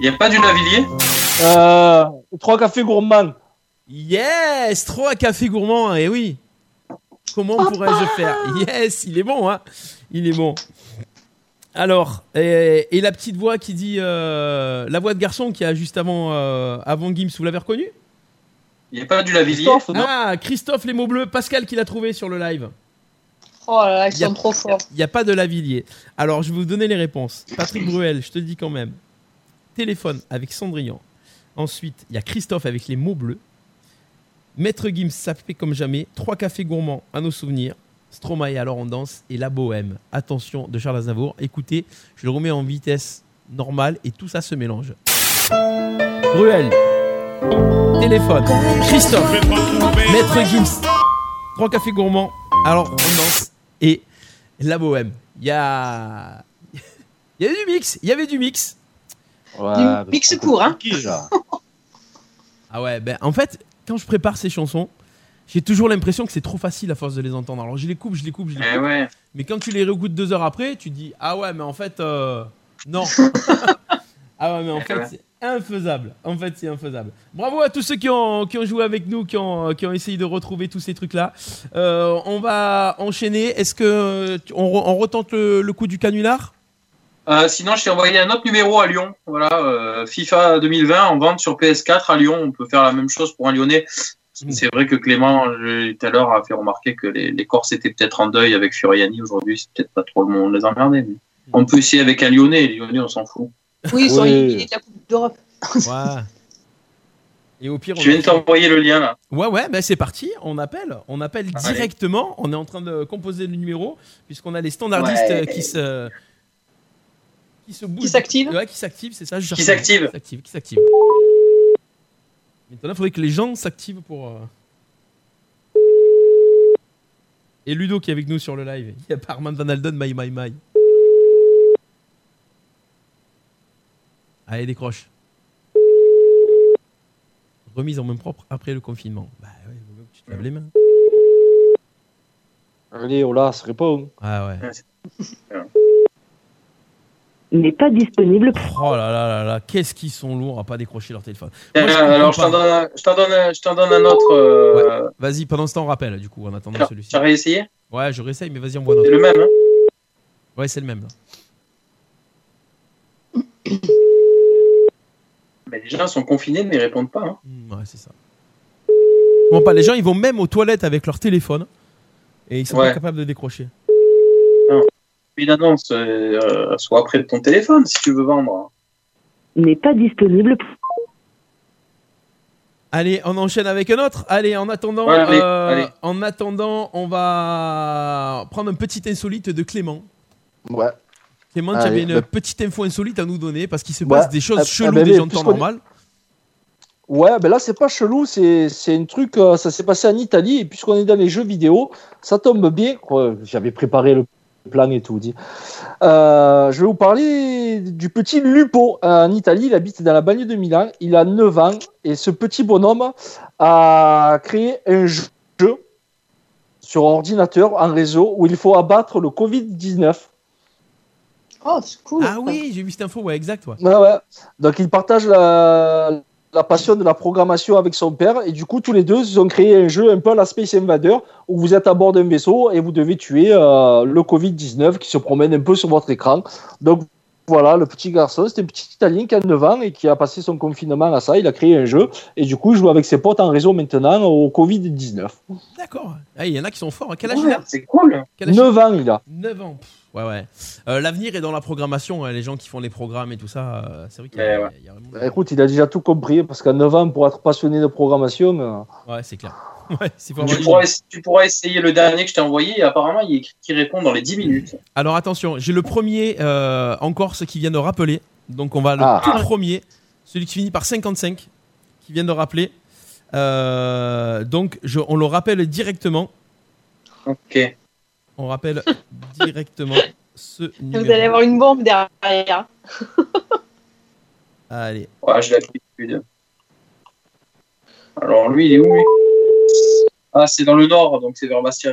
Il n'y a pas du Navillier Euh, trois cafés gourmands. Yes Trois cafés gourmands, et oui. Comment pourrais-je faire Yes, il est bon, hein. Il est bon. Alors, et, et la petite voix qui dit... euh, la voix de garçon qui a juste avant, euh, avant Gims, vous l'avez reconnu? Il n'y a pas du Lavillier. Christophe, Ah, Christophe les mots bleus, Pascal qui l'a trouvé sur le live. Oh là là, ils Il y a- sont trop forts. Il n'y a pas de Lavillier. Alors, je vais vous donner les réponses. Patrick Bruel, je te le dis quand même. Téléphone avec Cendrillon. Ensuite, il y a Christophe avec les mots bleus. Maître Gims, ça fait comme jamais. Trois cafés gourmands à nos souvenirs. Stromae, alors on danse, et La Bohème. Attention de Charles Aznavour. Écoutez, je le remets en vitesse normale et tout ça se mélange. Bruel. Téléphone. Christophe. Maître Gims. Trois cafés gourmands. Alors on danse. Et La Bohème. Il y a. Il y avait du mix. Il y avait du mix. Du mix court, hein. Ah ouais, ben en fait, quand je prépare ces chansons, j'ai toujours l'impression que c'est trop facile à force de les entendre. Alors je les coupe, je les coupe, je les Eh coupe. ouais. Mais quand tu les réécoutes deux heures après, tu te dis ah ouais, mais en fait euh, non. ah ouais, mais en Eh fait ouais. Infaisable. En fait, c'est infaisable. Bravo à tous ceux qui ont, qui ont joué avec nous, qui ont, qui ont essayé de retrouver tous ces trucs-là. Euh, on va enchaîner. Est-ce que on, re- on retente le, le coup du canular? Euh, sinon, je t'ai envoyé un autre numéro à Lyon. Voilà, euh, FIFA 2020 en vente sur PS4 à Lyon. On peut faire la même chose pour un Lyonnais. Que C'est vrai que Clément, tout à l'heure, a fait remarquer que les, les Corses étaient peut-être en deuil avec Furiani. Aujourd'hui, c'est peut-être pas trop le monde de les emmerder. mais On peut essayer avec un Lyonnais. Les Lyonnais, on s'en fout. Oui, ils sont éliminés de la Coupe d'Europe. Ouais. Et au pire, on Je viens de t'envoyer le lien là. Ouais, ouais, ben c'est parti. On appelle. On appelle directement. On est en train de composer le numéro, puisqu'on a les standardistes Ouais. euh, qui se. Qui se bougent. Qui s'activent. Ouais, qui s'activent, c'est ça. je Qui s'activent. Qui s'activent. Maintenant, il faudrait que les gens s'activent pour. euh, Et Ludo qui est avec nous sur le live. Il y a pas Armand Van Alden, My My My. Allez, décroche. Remise en main propre après le confinement. Bah ouais, vaut mieux que tu te laves les mains. Allez, oh là, ça répond. Ah ouais. n'est pas disponible. Oh là là là là, qu'est-ce qu'ils sont lourds à pas décrocher leur téléphone. Euh, Moi, je comprends alors, je t'en donne, un- je t'en donne, un- je t'en donne un autre. euh, Vas-y, pendant ce temps, on rappelle du coup, en attendant celui-ci. Tu as réessayé? Ouais, je réessaye, mais vas-y, envoie un autre. C'est le même, hein? Ouais, c'est le même là. Mais les gens sont confinés, mais ils répondent pas. hein. Mm, Ouais, c'est ça. Comprends pas, les gens ils vont même aux toilettes avec leur téléphone et ils sont Ouais. pas capables de décrocher. Une annonce, euh, soit près de ton téléphone si tu veux vendre. N'est pas disponible. Allez, on enchaîne avec un autre. Allez, en attendant, Ouais, allez, euh, allez. en attendant, on va prendre un petit insolite de Clément. Ouais. Clément, tu Allez, avais une bah- petite info insolite à nous donner parce qu'il se Ouais. passe des Ah, choses ah, cheloues ben, des mais gens de temps normal. Ouais, ben là, c'est pas chelou, c'est un truc, euh, ça s'est passé en Italie, et puisqu'on est dans les jeux vidéo, ça tombe bien. J'avais préparé le plan et tout. Dit. Euh, je vais vous parler du petit Lupo en Italie. Il habite dans la banlieue de Milan. Il a 9 ans, et ce petit bonhomme a créé un jeu sur ordinateur, en réseau, où il faut abattre le Covid-19. Oh, c'est cool. Ah oui, j'ai vu cette info, ouais, exact. Ouais. Ouais, ouais. Donc, il partage la, la passion de la programmation avec son père. Et du coup, tous les deux, ils ont créé un jeu un peu à la Space Invader où vous êtes à bord d'un vaisseau et vous devez tuer euh, le Covid-19 qui se promène un peu sur votre écran. Donc, voilà, le petit garçon, c'était un petit Italien qui a 9 ans et qui a passé son confinement à ça. Il a créé un jeu et du coup, il joue avec ses potes en réseau maintenant au Covid-19. D'accord. Ah, Il y en a qui sont forts. Quel âge Ouais, il a? c'est cool. Quel âge 9 ans, il a. 9 ans. Pff, Ouais, ouais. Euh, L'avenir est dans la programmation. hein, Les gens qui font les programmes et tout ça, euh, c'est vrai qu'il y, a- Eh ouais. il y a vraiment. Bah, écoute, il a déjà tout compris parce qu'à 9 ans, pour être passionné de programmation. euh, Ouais, c'est clair. Ouais, Tu pourras, tu essayer le dernier que je t'ai envoyé et apparemment il est répond dans les 10 minutes. Alors attention, j'ai le premier euh, en Corse qui vient de rappeler. Donc on va le Ah. tout premier, celui qui finit par 55, qui vient de rappeler. Euh, donc je- on le rappelle directement. Ok. On rappelle directement ce Vous numéro. allez avoir une bombe derrière. Allez. Ouais, je l'habitude. Alors lui, il est où lui? Ah, c'est dans le nord, donc c'est vers Bastia.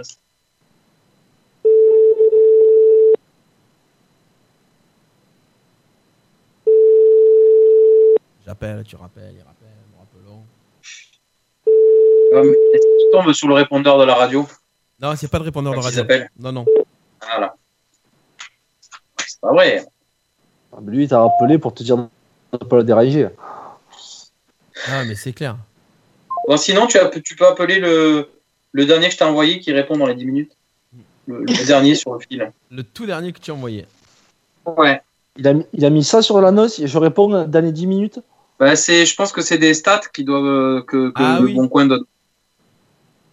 J'appelle, tu rappelles, il rappelle, nous rappelons. Euh, Est-ce qu'il tombe sur le répondeur de la radio? Non, c'est pas de répondeur de Quand radio. Non, non. Voilà. C'est pas vrai. ah, mais lui, il t'a rappelé pour te dire de ne pas le déranger. Ah, mais c'est clair. Bon, sinon, tu, as- tu peux appeler le, le dernier que je t'ai envoyé qui répond dans les 10 minutes. Le, le dernier sur le fil. Le tout dernier que tu as envoyé. Ouais. Il a, mis- il a mis ça sur l'annonce et je réponds dans les 10 minutes. Bah, c'est, je pense que c'est des stats qui doivent, euh, que, que Ah le oui. bon coin donne.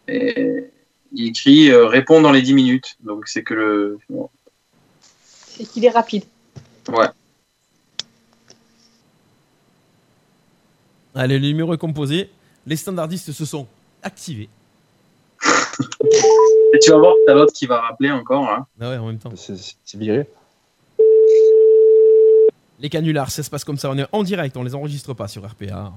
Et il écrit euh, répond dans les 10 minutes. Donc c'est que le. bon, C'est qu'il est rapide. Ouais. Allez, le numéro est composé. Les standardistes se sont activés. Et tu vas voir, t'as l'autre qui va rappeler encore. hein. Ah ouais, en même temps. C'est viré. Les canulars, ça se passe comme ça. On est en direct, on les enregistre pas sur RPA.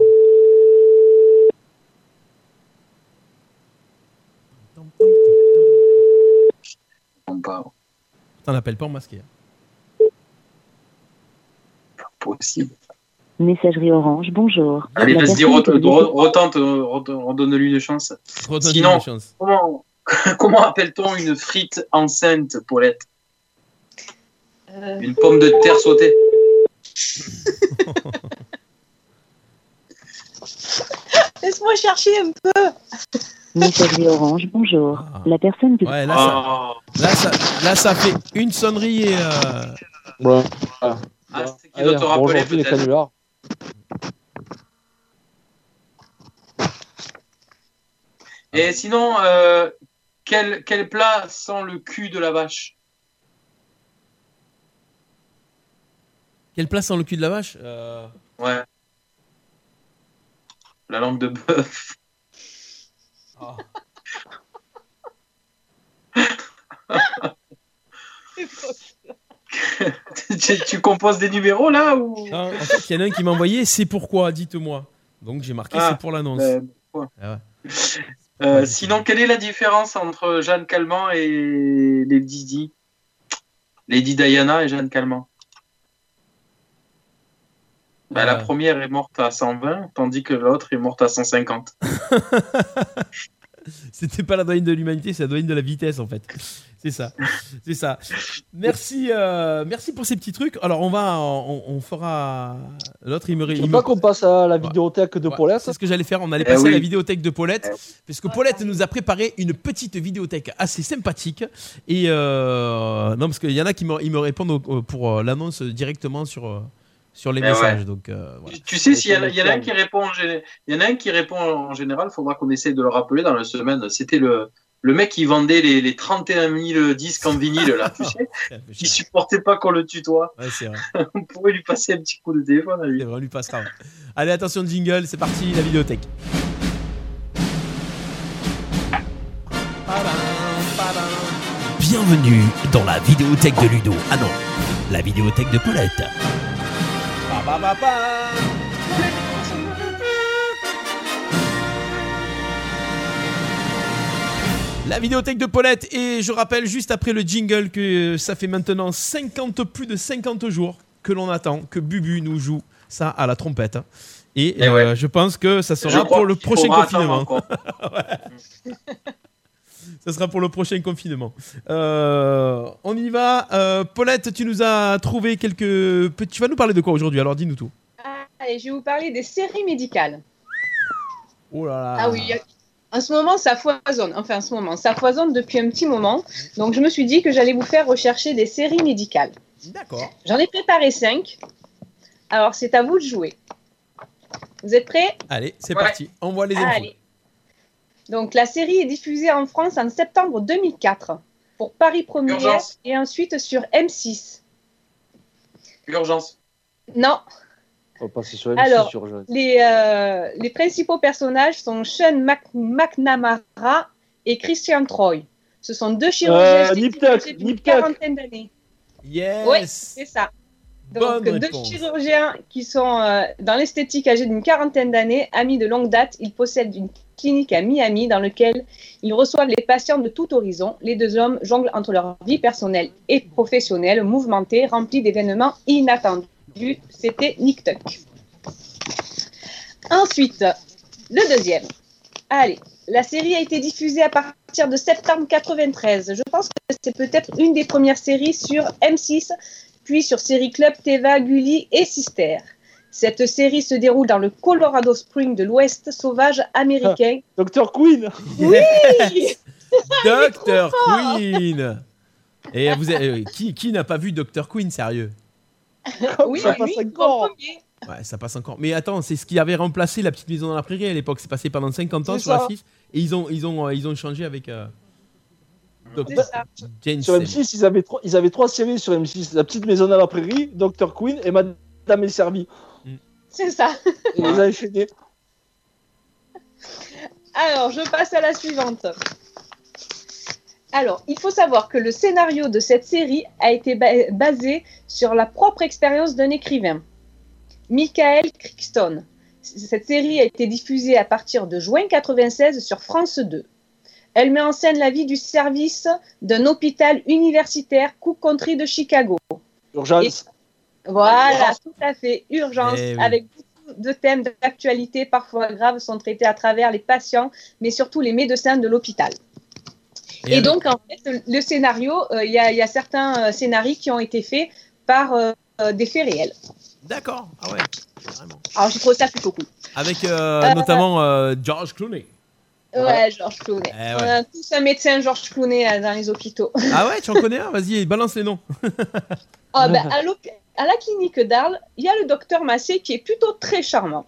T'en appelles pas en masqué. hein. Possible. Messagerie Orange, bonjour. Allez, vas-y, retente, re- redonne-lui une chance. Sinon, une chance. comment, comment appelle-t-on une frite enceinte, Paulette? Euh, Une pomme de terre sautée. Laisse-moi chercher un peu. Messagerie Orange, bonjour. La personne que Ouais, là, ça, là, ça, là, ça fait une sonnerie et. euh, Ouais. Ah, c'est qu'il Allez, doit te rappeler peut-être. canulars. Et sinon, euh, quel, quel plat sent le cul de la vache? Quelle place dans le cul de la vache? Euh, Ouais. La langue de bœuf. Tu, tu composes des numéros là ou? Non, en fait, il y en a un qui m'a envoyé c'est pourquoi, dites-moi. Donc j'ai marqué Ah, c'est pour l'annonce. ben, Ah ouais. Euh, sinon, quelle est la différence entre Jeanne Calment et Lady Di? Lady Diana et Jeanne Calment Bah, La première est morte à 120, tandis que l'autre est morte à 150. C'était pas la douane de l'humanité, c'est la douane de la vitesse en fait. C'est ça, c'est ça. Merci, euh, merci pour ces petits trucs. Alors on va, on, on fera l'autre. Il me, me- pas qu'on passe à la vidéothèque de Paulette C'est ce que j'allais faire. On allait Eh passer à la vidéothèque de Paulette, parce que Paulette nous a préparé une petite vidéothèque assez sympathique. Et euh, non, parce qu'il y en a qui me, ils me répondent au- pour euh, l'annonce directement sur euh, sur les ouais. messages. Donc euh, voilà. Tu sais, s'il y, en a- y un qui répond il y en a un qui répond en général, il faudra qu'on essaie de le rappeler dans la semaine. C'était le, le mec qui vendait les, les 31 000 disques en vinyle, là, tu sais, qui supportait pas qu'on le tutoie. Ouais, c'est vrai. On pourrait lui passer un petit coup de téléphone à lui. Vrai, on lui passera. Allez, attention, jingle, c'est parti, la vidéothèque. Bienvenue dans la vidéothèque de Ludo. Ah non, la vidéothèque de Paulette. La vidéothèque de Paulette et je rappelle juste après le jingle que ça fait maintenant 50 plus de 50 jours que l'on attend que Bubu nous joue ça à la trompette. Et, Eh euh, je pense que ça sera pour le prochain confinement. Ça sera pour le prochain confinement. Euh, on y va. Euh, Paulette, tu nous as trouvé quelques. Tu vas nous parler de quoi aujourd'hui Alors dis-nous tout. Allez, je vais vous parler des séries médicales. Oh là là. Ah oui, en ce moment, ça foisonne. Enfin, en ce moment, ça foisonne depuis un petit moment. Donc, je me suis dit que j'allais vous faire rechercher des séries médicales. D'accord. J'en ai préparé cinq. Alors, c'est à vous de jouer. Vous êtes prêts? Allez, c'est Ouais. parti. Envoie les infos. Donc, la série est diffusée en France en septembre 2004 pour Paris Première Urgence. et ensuite sur M6. Urgence. Non, On va passer sur M6 Alors, sur les, euh, les principaux personnages sont Sean Mac- McNamara et Christian Troy. Ce sont deux chirurgiens Euh, d'une quarantaine d'années. Yes. Oui, c'est ça. Donc, Bonne deux réponse. chirurgiens qui sont euh, dans l'esthétique âgés d'une quarantaine d'années, amis de longue date. Ils possèdent une clinique à Miami dans laquelle ils reçoivent les patients de tout horizon. Les deux hommes jonglent entre leur vie personnelle et professionnelle, mouvementée, remplie d'événements inattendus. C'était Nick Tuck. Ensuite, le deuxième. Allez, la série a été diffusée à partir de septembre 93. Je pense que c'est peut-être une des premières séries sur M6, puis sur Série Club, Teva, Gulli et Sister. Cette série se déroule dans le Colorado Spring de l'Ouest sauvage américain. Docteur Queen Oui Docteur Queen. Et vous avez- euh, qui, qui n'a pas vu Docteur Queen, sérieux? Oui, Ça passe encore. premier. Ouais, ça passe encore. Mais attends, c'est ce qui avait remplacé la petite maison dans la prairie à l'époque. C'est passé pendant 50 ans sur la ça. 6 et ils ont, ils ont, euh, ils ont changé avec. euh, Docteur ça. Sur M6, ils avaient, trois, ils avaient trois séries sur M6 La petite maison à la prairie, Dr. Queen et Madame est servie. C'est ça. Alors, je passe à la suivante. Alors, il faut savoir que le scénario de cette série a été ba- basé sur la propre expérience d'un écrivain, Michael Crichton. Cette série a été diffusée à partir de juin 96 sur France 2. Elle met en scène la vie du service d'un hôpital universitaire Cook Country de Chicago. Urgence. Voilà, tout à fait. Urgence, Eh oui. avec beaucoup de thèmes d'actualité parfois graves sont traités à travers les patients, mais surtout les médecins de l'hôpital. Et donc, en fait, le scénario, euh, il y, a- il y a certains euh, scénarios qui ont été faits par euh, des faits réels. D'accord. Ah ouais. Carrément. Alors, je trouve ça plutôt cool. Avec euh, notamment George Clooney. Ouais, Georges Clooney. Eh On a tous un médecin Georges Clooney dans les hôpitaux. Ah ouais, tu en connais un? Vas-y, balance les noms. Ah, ben, à, l'hôp- à la clinique d'Arles, il y a le docteur Massé qui est plutôt très charmant.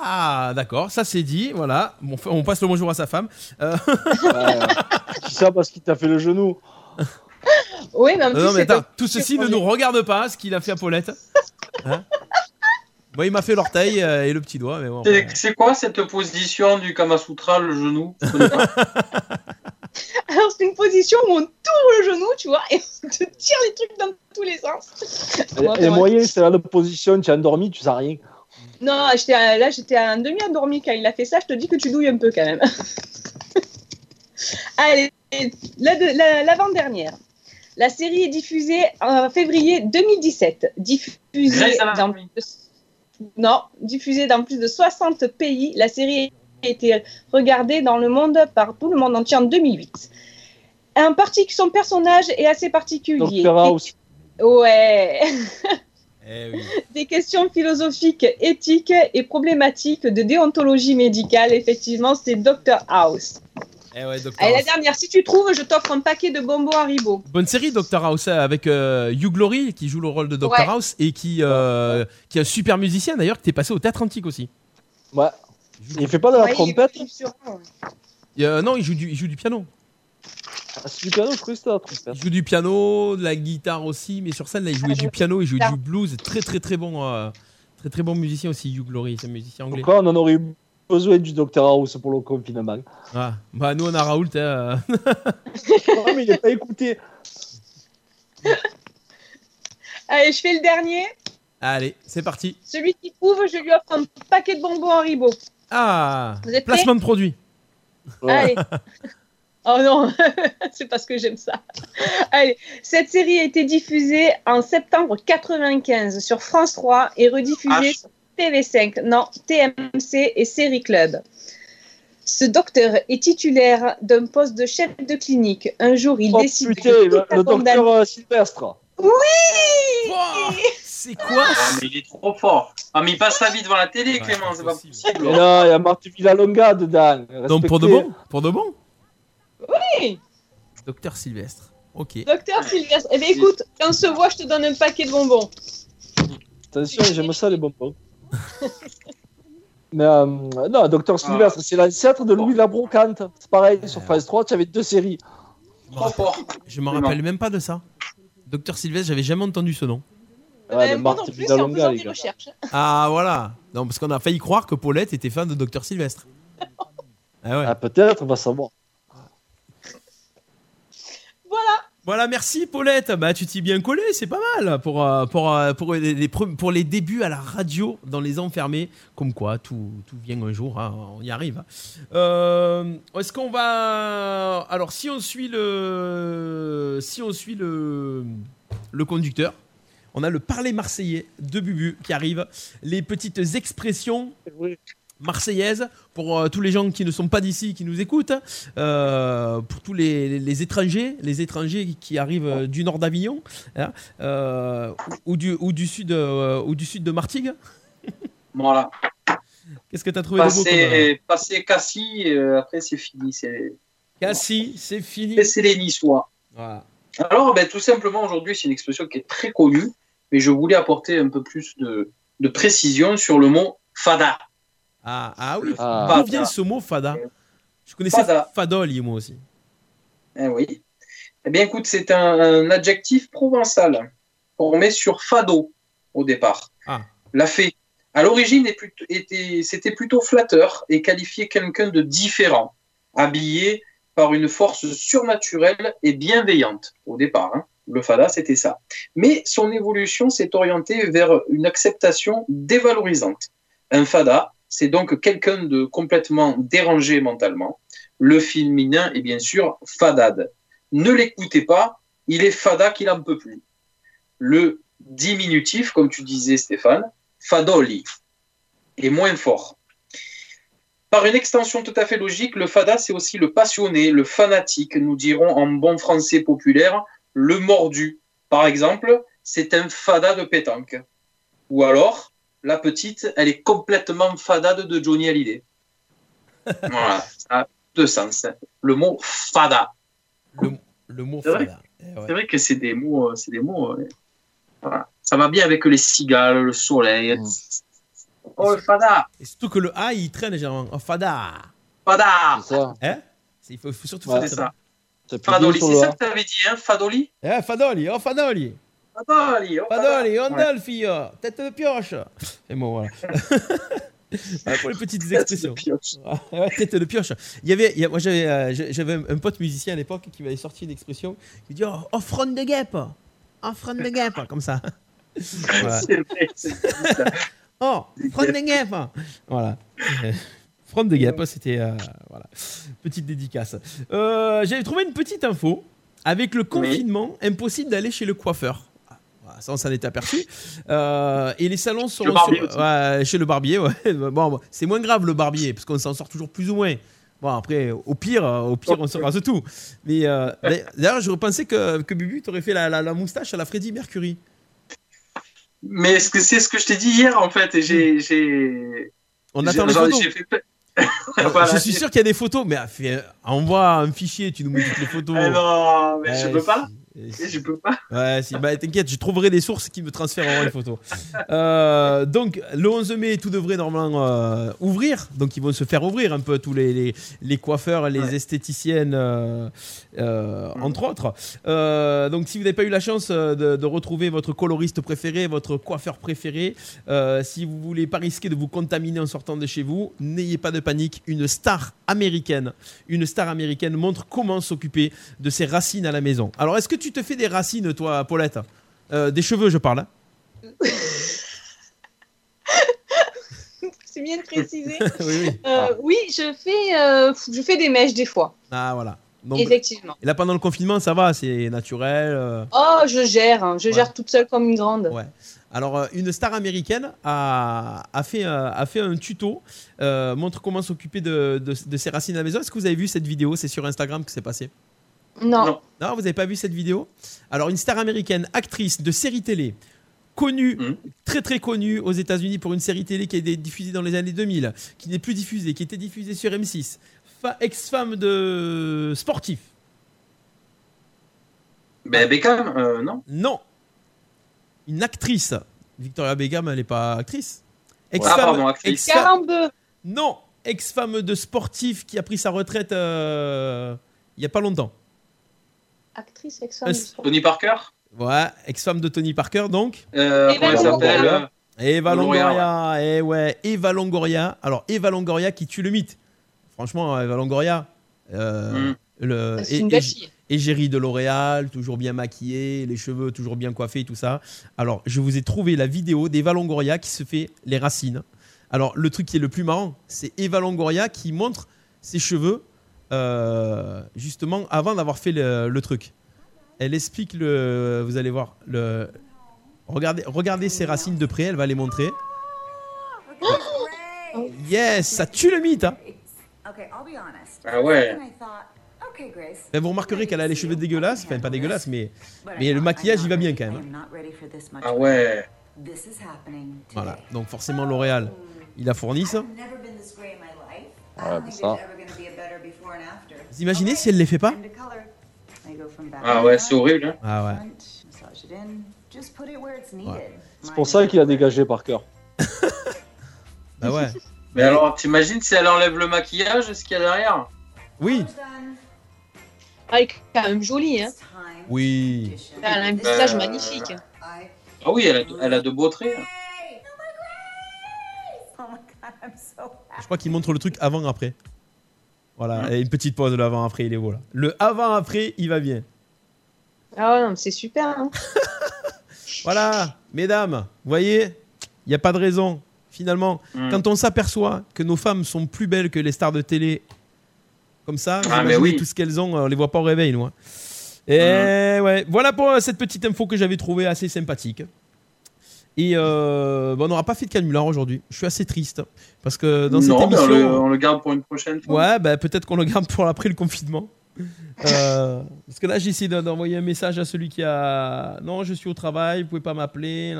Ah, d'accord, ça c'est dit, voilà. Bon, on passe le bonjour à sa femme. Euh, C'est ça parce qu'il t'a fait le genou. Oui, mais en non, plus, non, mais c'est attends, tout ceci ne nous regarde pas, ce qu'il a fait à Paulette. Hein Moi, il m'a fait l'orteil euh, et le petit doigt, mais bon. C'est quoi cette position du Kamasutra, le genou? Alors, c'est une position où on tourne le genou, tu vois, et on te tire les trucs dans tous les sens. Et, et moyen, c'est la position, tu es endormi, tu sais rien. Non, j'étais à- là, j'étais à un demi-endormi quand il a fait ça. Je te dis que tu douilles un peu quand même. Allez, la de- la- l'avant-dernière. La série est diffusée en février 2017. Diffusée dans, plus de- non, diffusée dans plus de 60 pays. La série a été regardée dans le monde par tout le monde entier en 2008. Un parti, son personnage est assez particulier. Dr House. Ouais. Eh oui. des questions philosophiques, éthiques et problématiques de déontologie médicale. Effectivement, c'est Dr House. Eh ouais, Dr. Allez, la dernière, si tu trouves, je t'offre un paquet de bonbons Haribo. Bonne série, Dr. House, avec euh, Hugh Glory qui joue le rôle de Dr. Ouais. House et qui, euh, qui est un super musicien d'ailleurs, qui est passé au Théâtre Antique aussi. Ouais. Il fait pas de la Ouais, trompette sur- euh, non, il joue, du, il joue du piano. Ah, C'est du piano, je croyais que c'était la trompette. Il joue du piano, de la guitare aussi, mais sur scène, là, il jouait du piano, il jouait du blues. Très, très, très bon, euh, très, très bon musicien aussi, Hugh Glory, c'est un musicien anglais. Pourquoi on en aurait eu besoin du Dr House pour le confinement Ah, bah, nous, on a Raoult. hein. Non, mais il n'est pas écouté. Allez, je fais le dernier. Allez, c'est parti. Celui qui trouve, je lui offre un paquet de bonbons Haribo. Ah, Vous êtes placement de produit. Allez. Oh non, c'est parce que j'aime ça. Allez, cette série a été diffusée en septembre 95 sur France 3 et rediffusée sur TV5, non, TMC et Série Club. Ce docteur est titulaire d'un poste de chef de clinique. Un jour, il Oh décide putain, de le, le docteur euh, Sylvestre. Oui C'est quoi Ah, mais il est trop fort. Ah, mais il passe sa vie devant la télé, Clément, c'est pas possible. Là, il y a Marthe Villalonga dedans. Donc, pour de Respectez. bon Pour de bon Oui Docteur Sylvestre. Ok. Docteur Sylvestre. Eh bien, écoute, quand on se voit, je te donne un paquet de bonbons. Attention, j'aime ça les bonbons. Mais euh, non, Ah. Docteur Sylvestre, c'est l'ancêtre de Louis la Brocante. C'est pareil, sur France 3, tu avais deux séries. Trop fort. Je me rappelle même pas de ça. Docteur Sylvestre, j'avais jamais entendu ce nom. Ouais, Euh, les gars. Ah voilà. Non, parce qu'on a failli croire que Paulette était fan de Docteur Sylvestre. Ah ouais. Ah, peut-être, on va savoir. Voilà. Voilà, merci Paulette. Bah, tu t'y bien collé, c'est pas mal pour, euh, pour, euh, pour, les, pour les débuts à la radio dans les enfermés. Comme quoi, tout, tout vient un jour, hein, on y arrive. Euh, Est-ce qu'on va. Alors, si on suit le. Si on suit le, le conducteur, on a le parler marseillais de Bubu qui arrive. Les petites expressions marseillaises pour euh, tous les gens qui ne sont pas d'ici, qui nous écoutent, euh, pour tous les, les étrangers, les étrangers qui arrivent euh, du nord d'Avignon, hein, euh, ou, ou du, ou, du sud, euh, ou du sud de Martigues. Voilà. Qu'est-ce que tu as trouvé de beau comme, Passer, passer Cassis, euh, après c'est fini. C'est Cassis, c'est fini. C'est les Niçois. Voilà. Alors, ben, tout simplement, aujourd'hui, c'est une expression qui est très connue, mais je voulais apporter un peu plus de, de précision sur le mot fada. Ah, ah oui, Ah. d'où vient ce mot fada? Je connaissais Fada. Fadol, moi aussi. Eh oui. Eh bien, écoute, c'est un, un adjectif provençal met sur fado au départ. Ah. La fée. À l'origine, c'était plutôt flatteur et qualifiait quelqu'un de différent, habillé par une force surnaturelle et bienveillante au départ. hein. Le fada, c'était ça. Mais son évolution s'est orientée vers une acceptation dévalorisante. Un fada, c'est donc quelqu'un de complètement dérangé mentalement. Le féminin est bien sûr fadade. Ne l'écoutez pas, il est fada qu'il en peut plus. Le diminutif, comme tu disais Stéphane, fadoli, est moins fort. Par une extension tout à fait logique, le fada, c'est aussi le passionné, le fanatique, nous dirons en bon français populaire, le mordu. Par exemple, c'est un fada de pétanque. Ou alors, la petite, elle est complètement fadade de Johnny Hallyday. voilà, ça a deux sens. Le mot fada. Le mot C'est fada. Eh ouais. c'est vrai que c'est des mots, euh, c'est des mots. euh, voilà. Ça va bien avec les cigales, le soleil. Oh, le fada, Et surtout que le A, il traîne généralement. Oh, fada. fada. C'est ça. Hein? Il faut, faut surtout Ouais, faire ça. Fadoli, c'est ça que tu avais dit, hein, Fadoli? Eh, Fadoli, oh Fadoli. Fadoli, oh, Fadoli, fada. on Ouais. fille, tête de pioche. Et bon, voilà. Voilà pour les petites expressions. Ah, ouais, tête de pioche. Il y avait, il y a- moi j'avais, euh, j'avais un, pote musicien à l'époque qui m'avait sorti une expression qui dit oh, offrande de guêpe, offrande de guêpe, comme ça. Voilà. C'est vrai, c'est ça. Oh, offrande de guêpe. Voilà. Euh, Offrande de guêpe, c'était euh, voilà. Petite dédicace. Euh, j'avais trouvé une petite info avec le confinement, impossible d'aller chez le coiffeur. Ah, Ça, on s'en est aperçu. Euh, et les salons sont Le barbier sur- ouais, chez le barbier. Ouais. Bon, c'est moins grave le barbier parce qu'on s'en sort toujours plus ou moins. Bon après, au pire, au pire, on se rase tout. Mais euh, d'ailleurs, je repensais que, que Bubu t'aurait fait la, la- la moustache à la Freddie Mercury. Mais c'est ce que je t'ai dit hier en fait et j'ai On attend les photos. fait Voilà. je suis sûr qu'il y a des photos, mais envoie un fichier, tu nous mets toutes les photos. Ah non, mais je Ouais, peux pas. Si- Je peux pas. Ouais, si, bah t'inquiète, je trouverai des sources qui me transféreront les photos. Euh, donc, le 11 mai, tout devrait normalement euh, ouvrir. Donc, ils vont se faire ouvrir un peu tous les, les, les coiffeurs, les esthéticiennes, euh, entre autres. Donc, si vous n'avez pas eu la chance de, de retrouver votre coloriste préféré, votre coiffeur préféré, si vous voulez pas risquer de vous contaminer en sortant de chez vous, n'ayez pas de panique. Une star américaine, une star américaine montre comment s'occuper de ses racines à la maison. Alors, est-ce que tu te fais des racines, toi, Paulette? Euh, Des cheveux, je parle. hein C'est bien de préciser. oui, oui. Euh, oui, je fais, euh, je fais des mèches des fois. Ah, voilà. Donc, Effectivement. Et là, pendant le confinement, ça va, c'est naturel. euh, Oh, je gère, hein, je Ouais. gère toute seule comme une grande. Ouais. Alors, une star américaine a, a, fait, a fait un tuto, euh, montre comment s'occuper de, de, de ses racines à la maison. Est-ce que vous avez vu cette vidéo? C'est sur Instagram que c'est passé? Non. Non, vous n'avez pas vu cette vidéo? Alors, une star américaine, actrice de série télé, connue, Mmh. très très connue aux États-Unis pour une série télé qui a été diffusée dans les années 2000, qui n'est plus diffusée, qui était diffusée sur M6, fa- ex-femme de sportif. Ben Beckham, euh, non. Non. Une actrice. Victoria Beckham, elle n'est pas actrice. Ah, pardon, actrice. ex-femme- Carambeu. Non, ex-femme de sportif qui a pris sa retraite euh, il y a pas longtemps. Actrice, ex-femme. Euh. Tony Parker. Ouais, ex-femme de Tony Parker donc. Euh, Eva comment elle s'appelle Longoria. Eva Longoria, Longoria, eh ouais, Eva Longoria. Alors Eva Longoria qui tue le mythe. Franchement, Eva Longoria, euh, Mm. le C'est une belle fille. égérie de L'Oréal, toujours bien maquillée, les cheveux toujours bien coiffés, tout ça. Alors, je vous ai trouvé la vidéo d'Eva Longoria qui se fait les racines. Alors, le truc qui est le plus marrant, c'est Eva Longoria qui montre ses cheveux euh, justement avant d'avoir fait le, le truc. Elle explique le. Vous allez voir le. Regardez, regardez ses racines de près. Elle va les montrer. Yes, ça tue le mythe. hein. Okay, I'll be honest. Ah ouais. And I thought, okay, Grace. Et vous remarquerez qu'elle a les cheveux dégueulasses. Enfin, pas dégueulasses, mais mais le maquillage, il va bien quand même. I'm not ready for this much. Ah ouais. This is happening today. Voilà. Donc forcément L'Oréal, il a fourni ça. Life. I Ouais, don't bah think ça. there's ever going to be a better before and after. Vous imaginez si elle les fait pas Ah ouais, c'est horrible. Hein. Ah ouais. C'est pour ça qu'il a dégagé Parker. Bah ouais. Mais alors, t'imagines si elle enlève le maquillage, ce qu'il y a derrière? Oui. Ah, elle est quand même jolie, hein. Oui. Elle a un visage Euh, magnifique. Ah oui, elle a, elle a de beaux traits. Je crois qu'il montre le truc avant-après. Voilà, et une petite pause de l'avant-après, il est beau là. Le avant-après, il va bien. Ah ouais, non, mais c'est super. Hein. Voilà, mesdames, vous voyez, il n'y a pas de raison. Finalement, Mm. quand on s'aperçoit que nos femmes sont plus belles que les stars de télé, comme ça, Ah, mais oui. tout ce qu'elles ont, on les voit pas au réveil, nous. hein. Et ouais, voilà pour euh, cette petite info que j'avais trouvée assez sympathique. Et euh, bon, on n'aura pas fait de canular aujourd'hui. Je suis assez triste parce que dans cette on émission, le, on le garde pour une prochaine fois. Ouais, bah, peut-être qu'on le garde pour après le confinement. Euh, parce que là, j'ai essayé d'en- d'envoyer un message à celui qui a. Non, je suis au travail, vous pouvez pas m'appeler.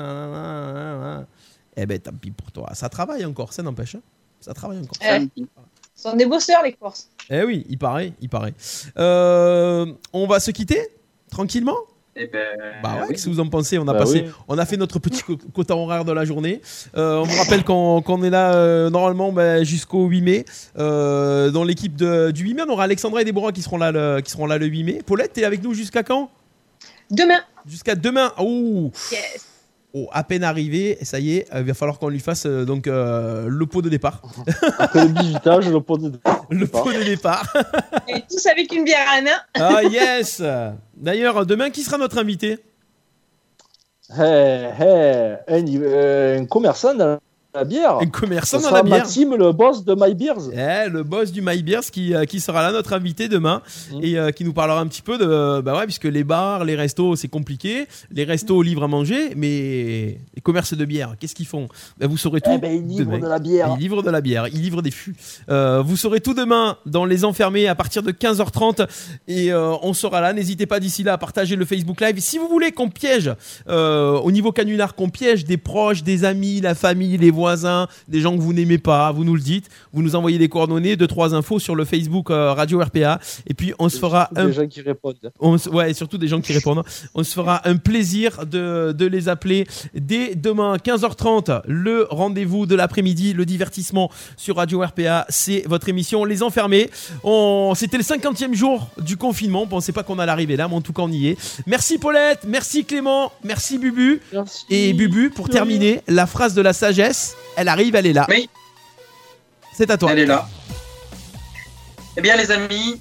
Eh ben, tant pis pour toi. Ça travaille encore, ça n'empêche. hein. Ça travaille encore. Eh, ce sont des bosseurs, les Corses. Eh oui, il paraît, il paraît. Euh, on va se quitter tranquillement? Eh ben, bah ouais, oui. qu'est-ce que vous en pensez? On a Bah passé, oui. on a fait notre petit quota horaire de la journée. Euh, on vous rappelle qu'on est là euh, normalement bah, jusqu'au 8 mai. Euh, dans l'équipe de- du 8 mai, on aura Alexandra et Déborah qui seront là le, qui seront là le 8 mai. Paulette, t'es avec nous jusqu'à quand? Demain. Jusqu'à demain. Oh, Yes. Oh, à peine arrivé, et ça y est, euh, il va falloir qu'on lui fasse euh, donc euh, le pot de départ. Après le bizutage, le pot de le pot de départ. Et tous avec une bière à la main. ah yes. D'ailleurs, demain, qui sera notre invité? Hé, hé, un, euh, un commerçant dans la bière. Un commerçant Ça dans la bière. Maxime, le boss de My Beers. Eh, le boss du My Beers qui, euh, qui sera là, notre invité demain, Mm. et euh, qui nous parlera un petit peu de. Bah ouais, puisque les bars, les restos, c'est compliqué. Les restos livrent à manger, mais les commerces de bière, qu'est-ce qu'ils font? Bah, Vous saurez tout. Eh ben, ils livrent demain. de la bière. Ils livrent de la bière, ils livrent des fûts. Euh, vous saurez tout demain dans Les Enfermés à partir de 15h30, et euh, on sera là. N'hésitez pas d'ici là à partager le Facebook Live. Si vous voulez qu'on piège, euh, au niveau canular, qu'on piège des proches, des amis, la famille, les voisins, des gens que vous n'aimez pas, vous nous le dites. Vous nous envoyez des coordonnées, deux, trois infos sur le Facebook euh, Radio RPA. Et puis, on se fera un Des gens qui répondent. on ouais, et surtout des gens qui répondent. On se fera un plaisir de, de les appeler dès demain 15h30. Le rendez-vous de l'après-midi, le divertissement sur Radio RPA, c'est votre émission Les Enfermés. On, c'était le 50e jour du confinement. On pensait pas qu'on allait arriver là, mais en tout cas on y est. Merci Paulette, merci Clément, merci Bubu. Et Bubu, pour terminer, la phrase de la sagesse, elle arrive, elle est là. Oui. C'est à toi. Elle est là. Eh bien, les amis,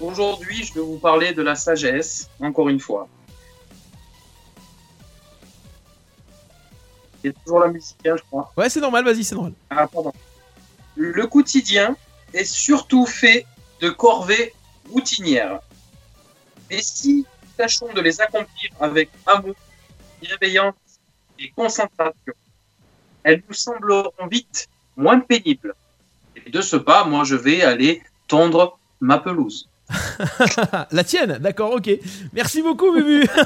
aujourd'hui, je vais vous parler de la sagesse, encore une fois. Il y a toujours la musique, hein, je crois. Ouais, c'est normal, vas-y, c'est normal. Ah, pardon. Le quotidien est surtout fait de corvées routinières. Et si nous tâchons de les accomplir avec amour, bienveillance et concentration, elles nous sembleront vite moins pénibles. Et de ce pas, moi, je vais aller tondre ma pelouse. La tienne, d'accord, ok. Merci beaucoup, Bubu.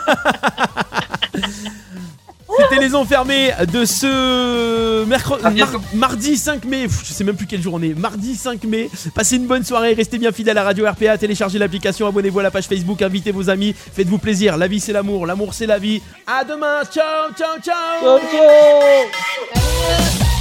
C'était les enfermés de ce mercredi, mardi 5 mai. Pff, Je sais même plus quelle jour on est. Mardi 5 mai. Passez une bonne soirée. Restez bien fidèles à Radio RPA. Téléchargez l'application. Abonnez-vous à la page Facebook. Invitez vos amis. Faites-vous plaisir. La vie, c'est l'amour. L'amour, c'est la vie. À demain. Ciao, ciao, ciao. Pourquoi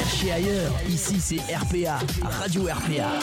aller chercher ailleurs Ici c'est RPA, Radio RPA.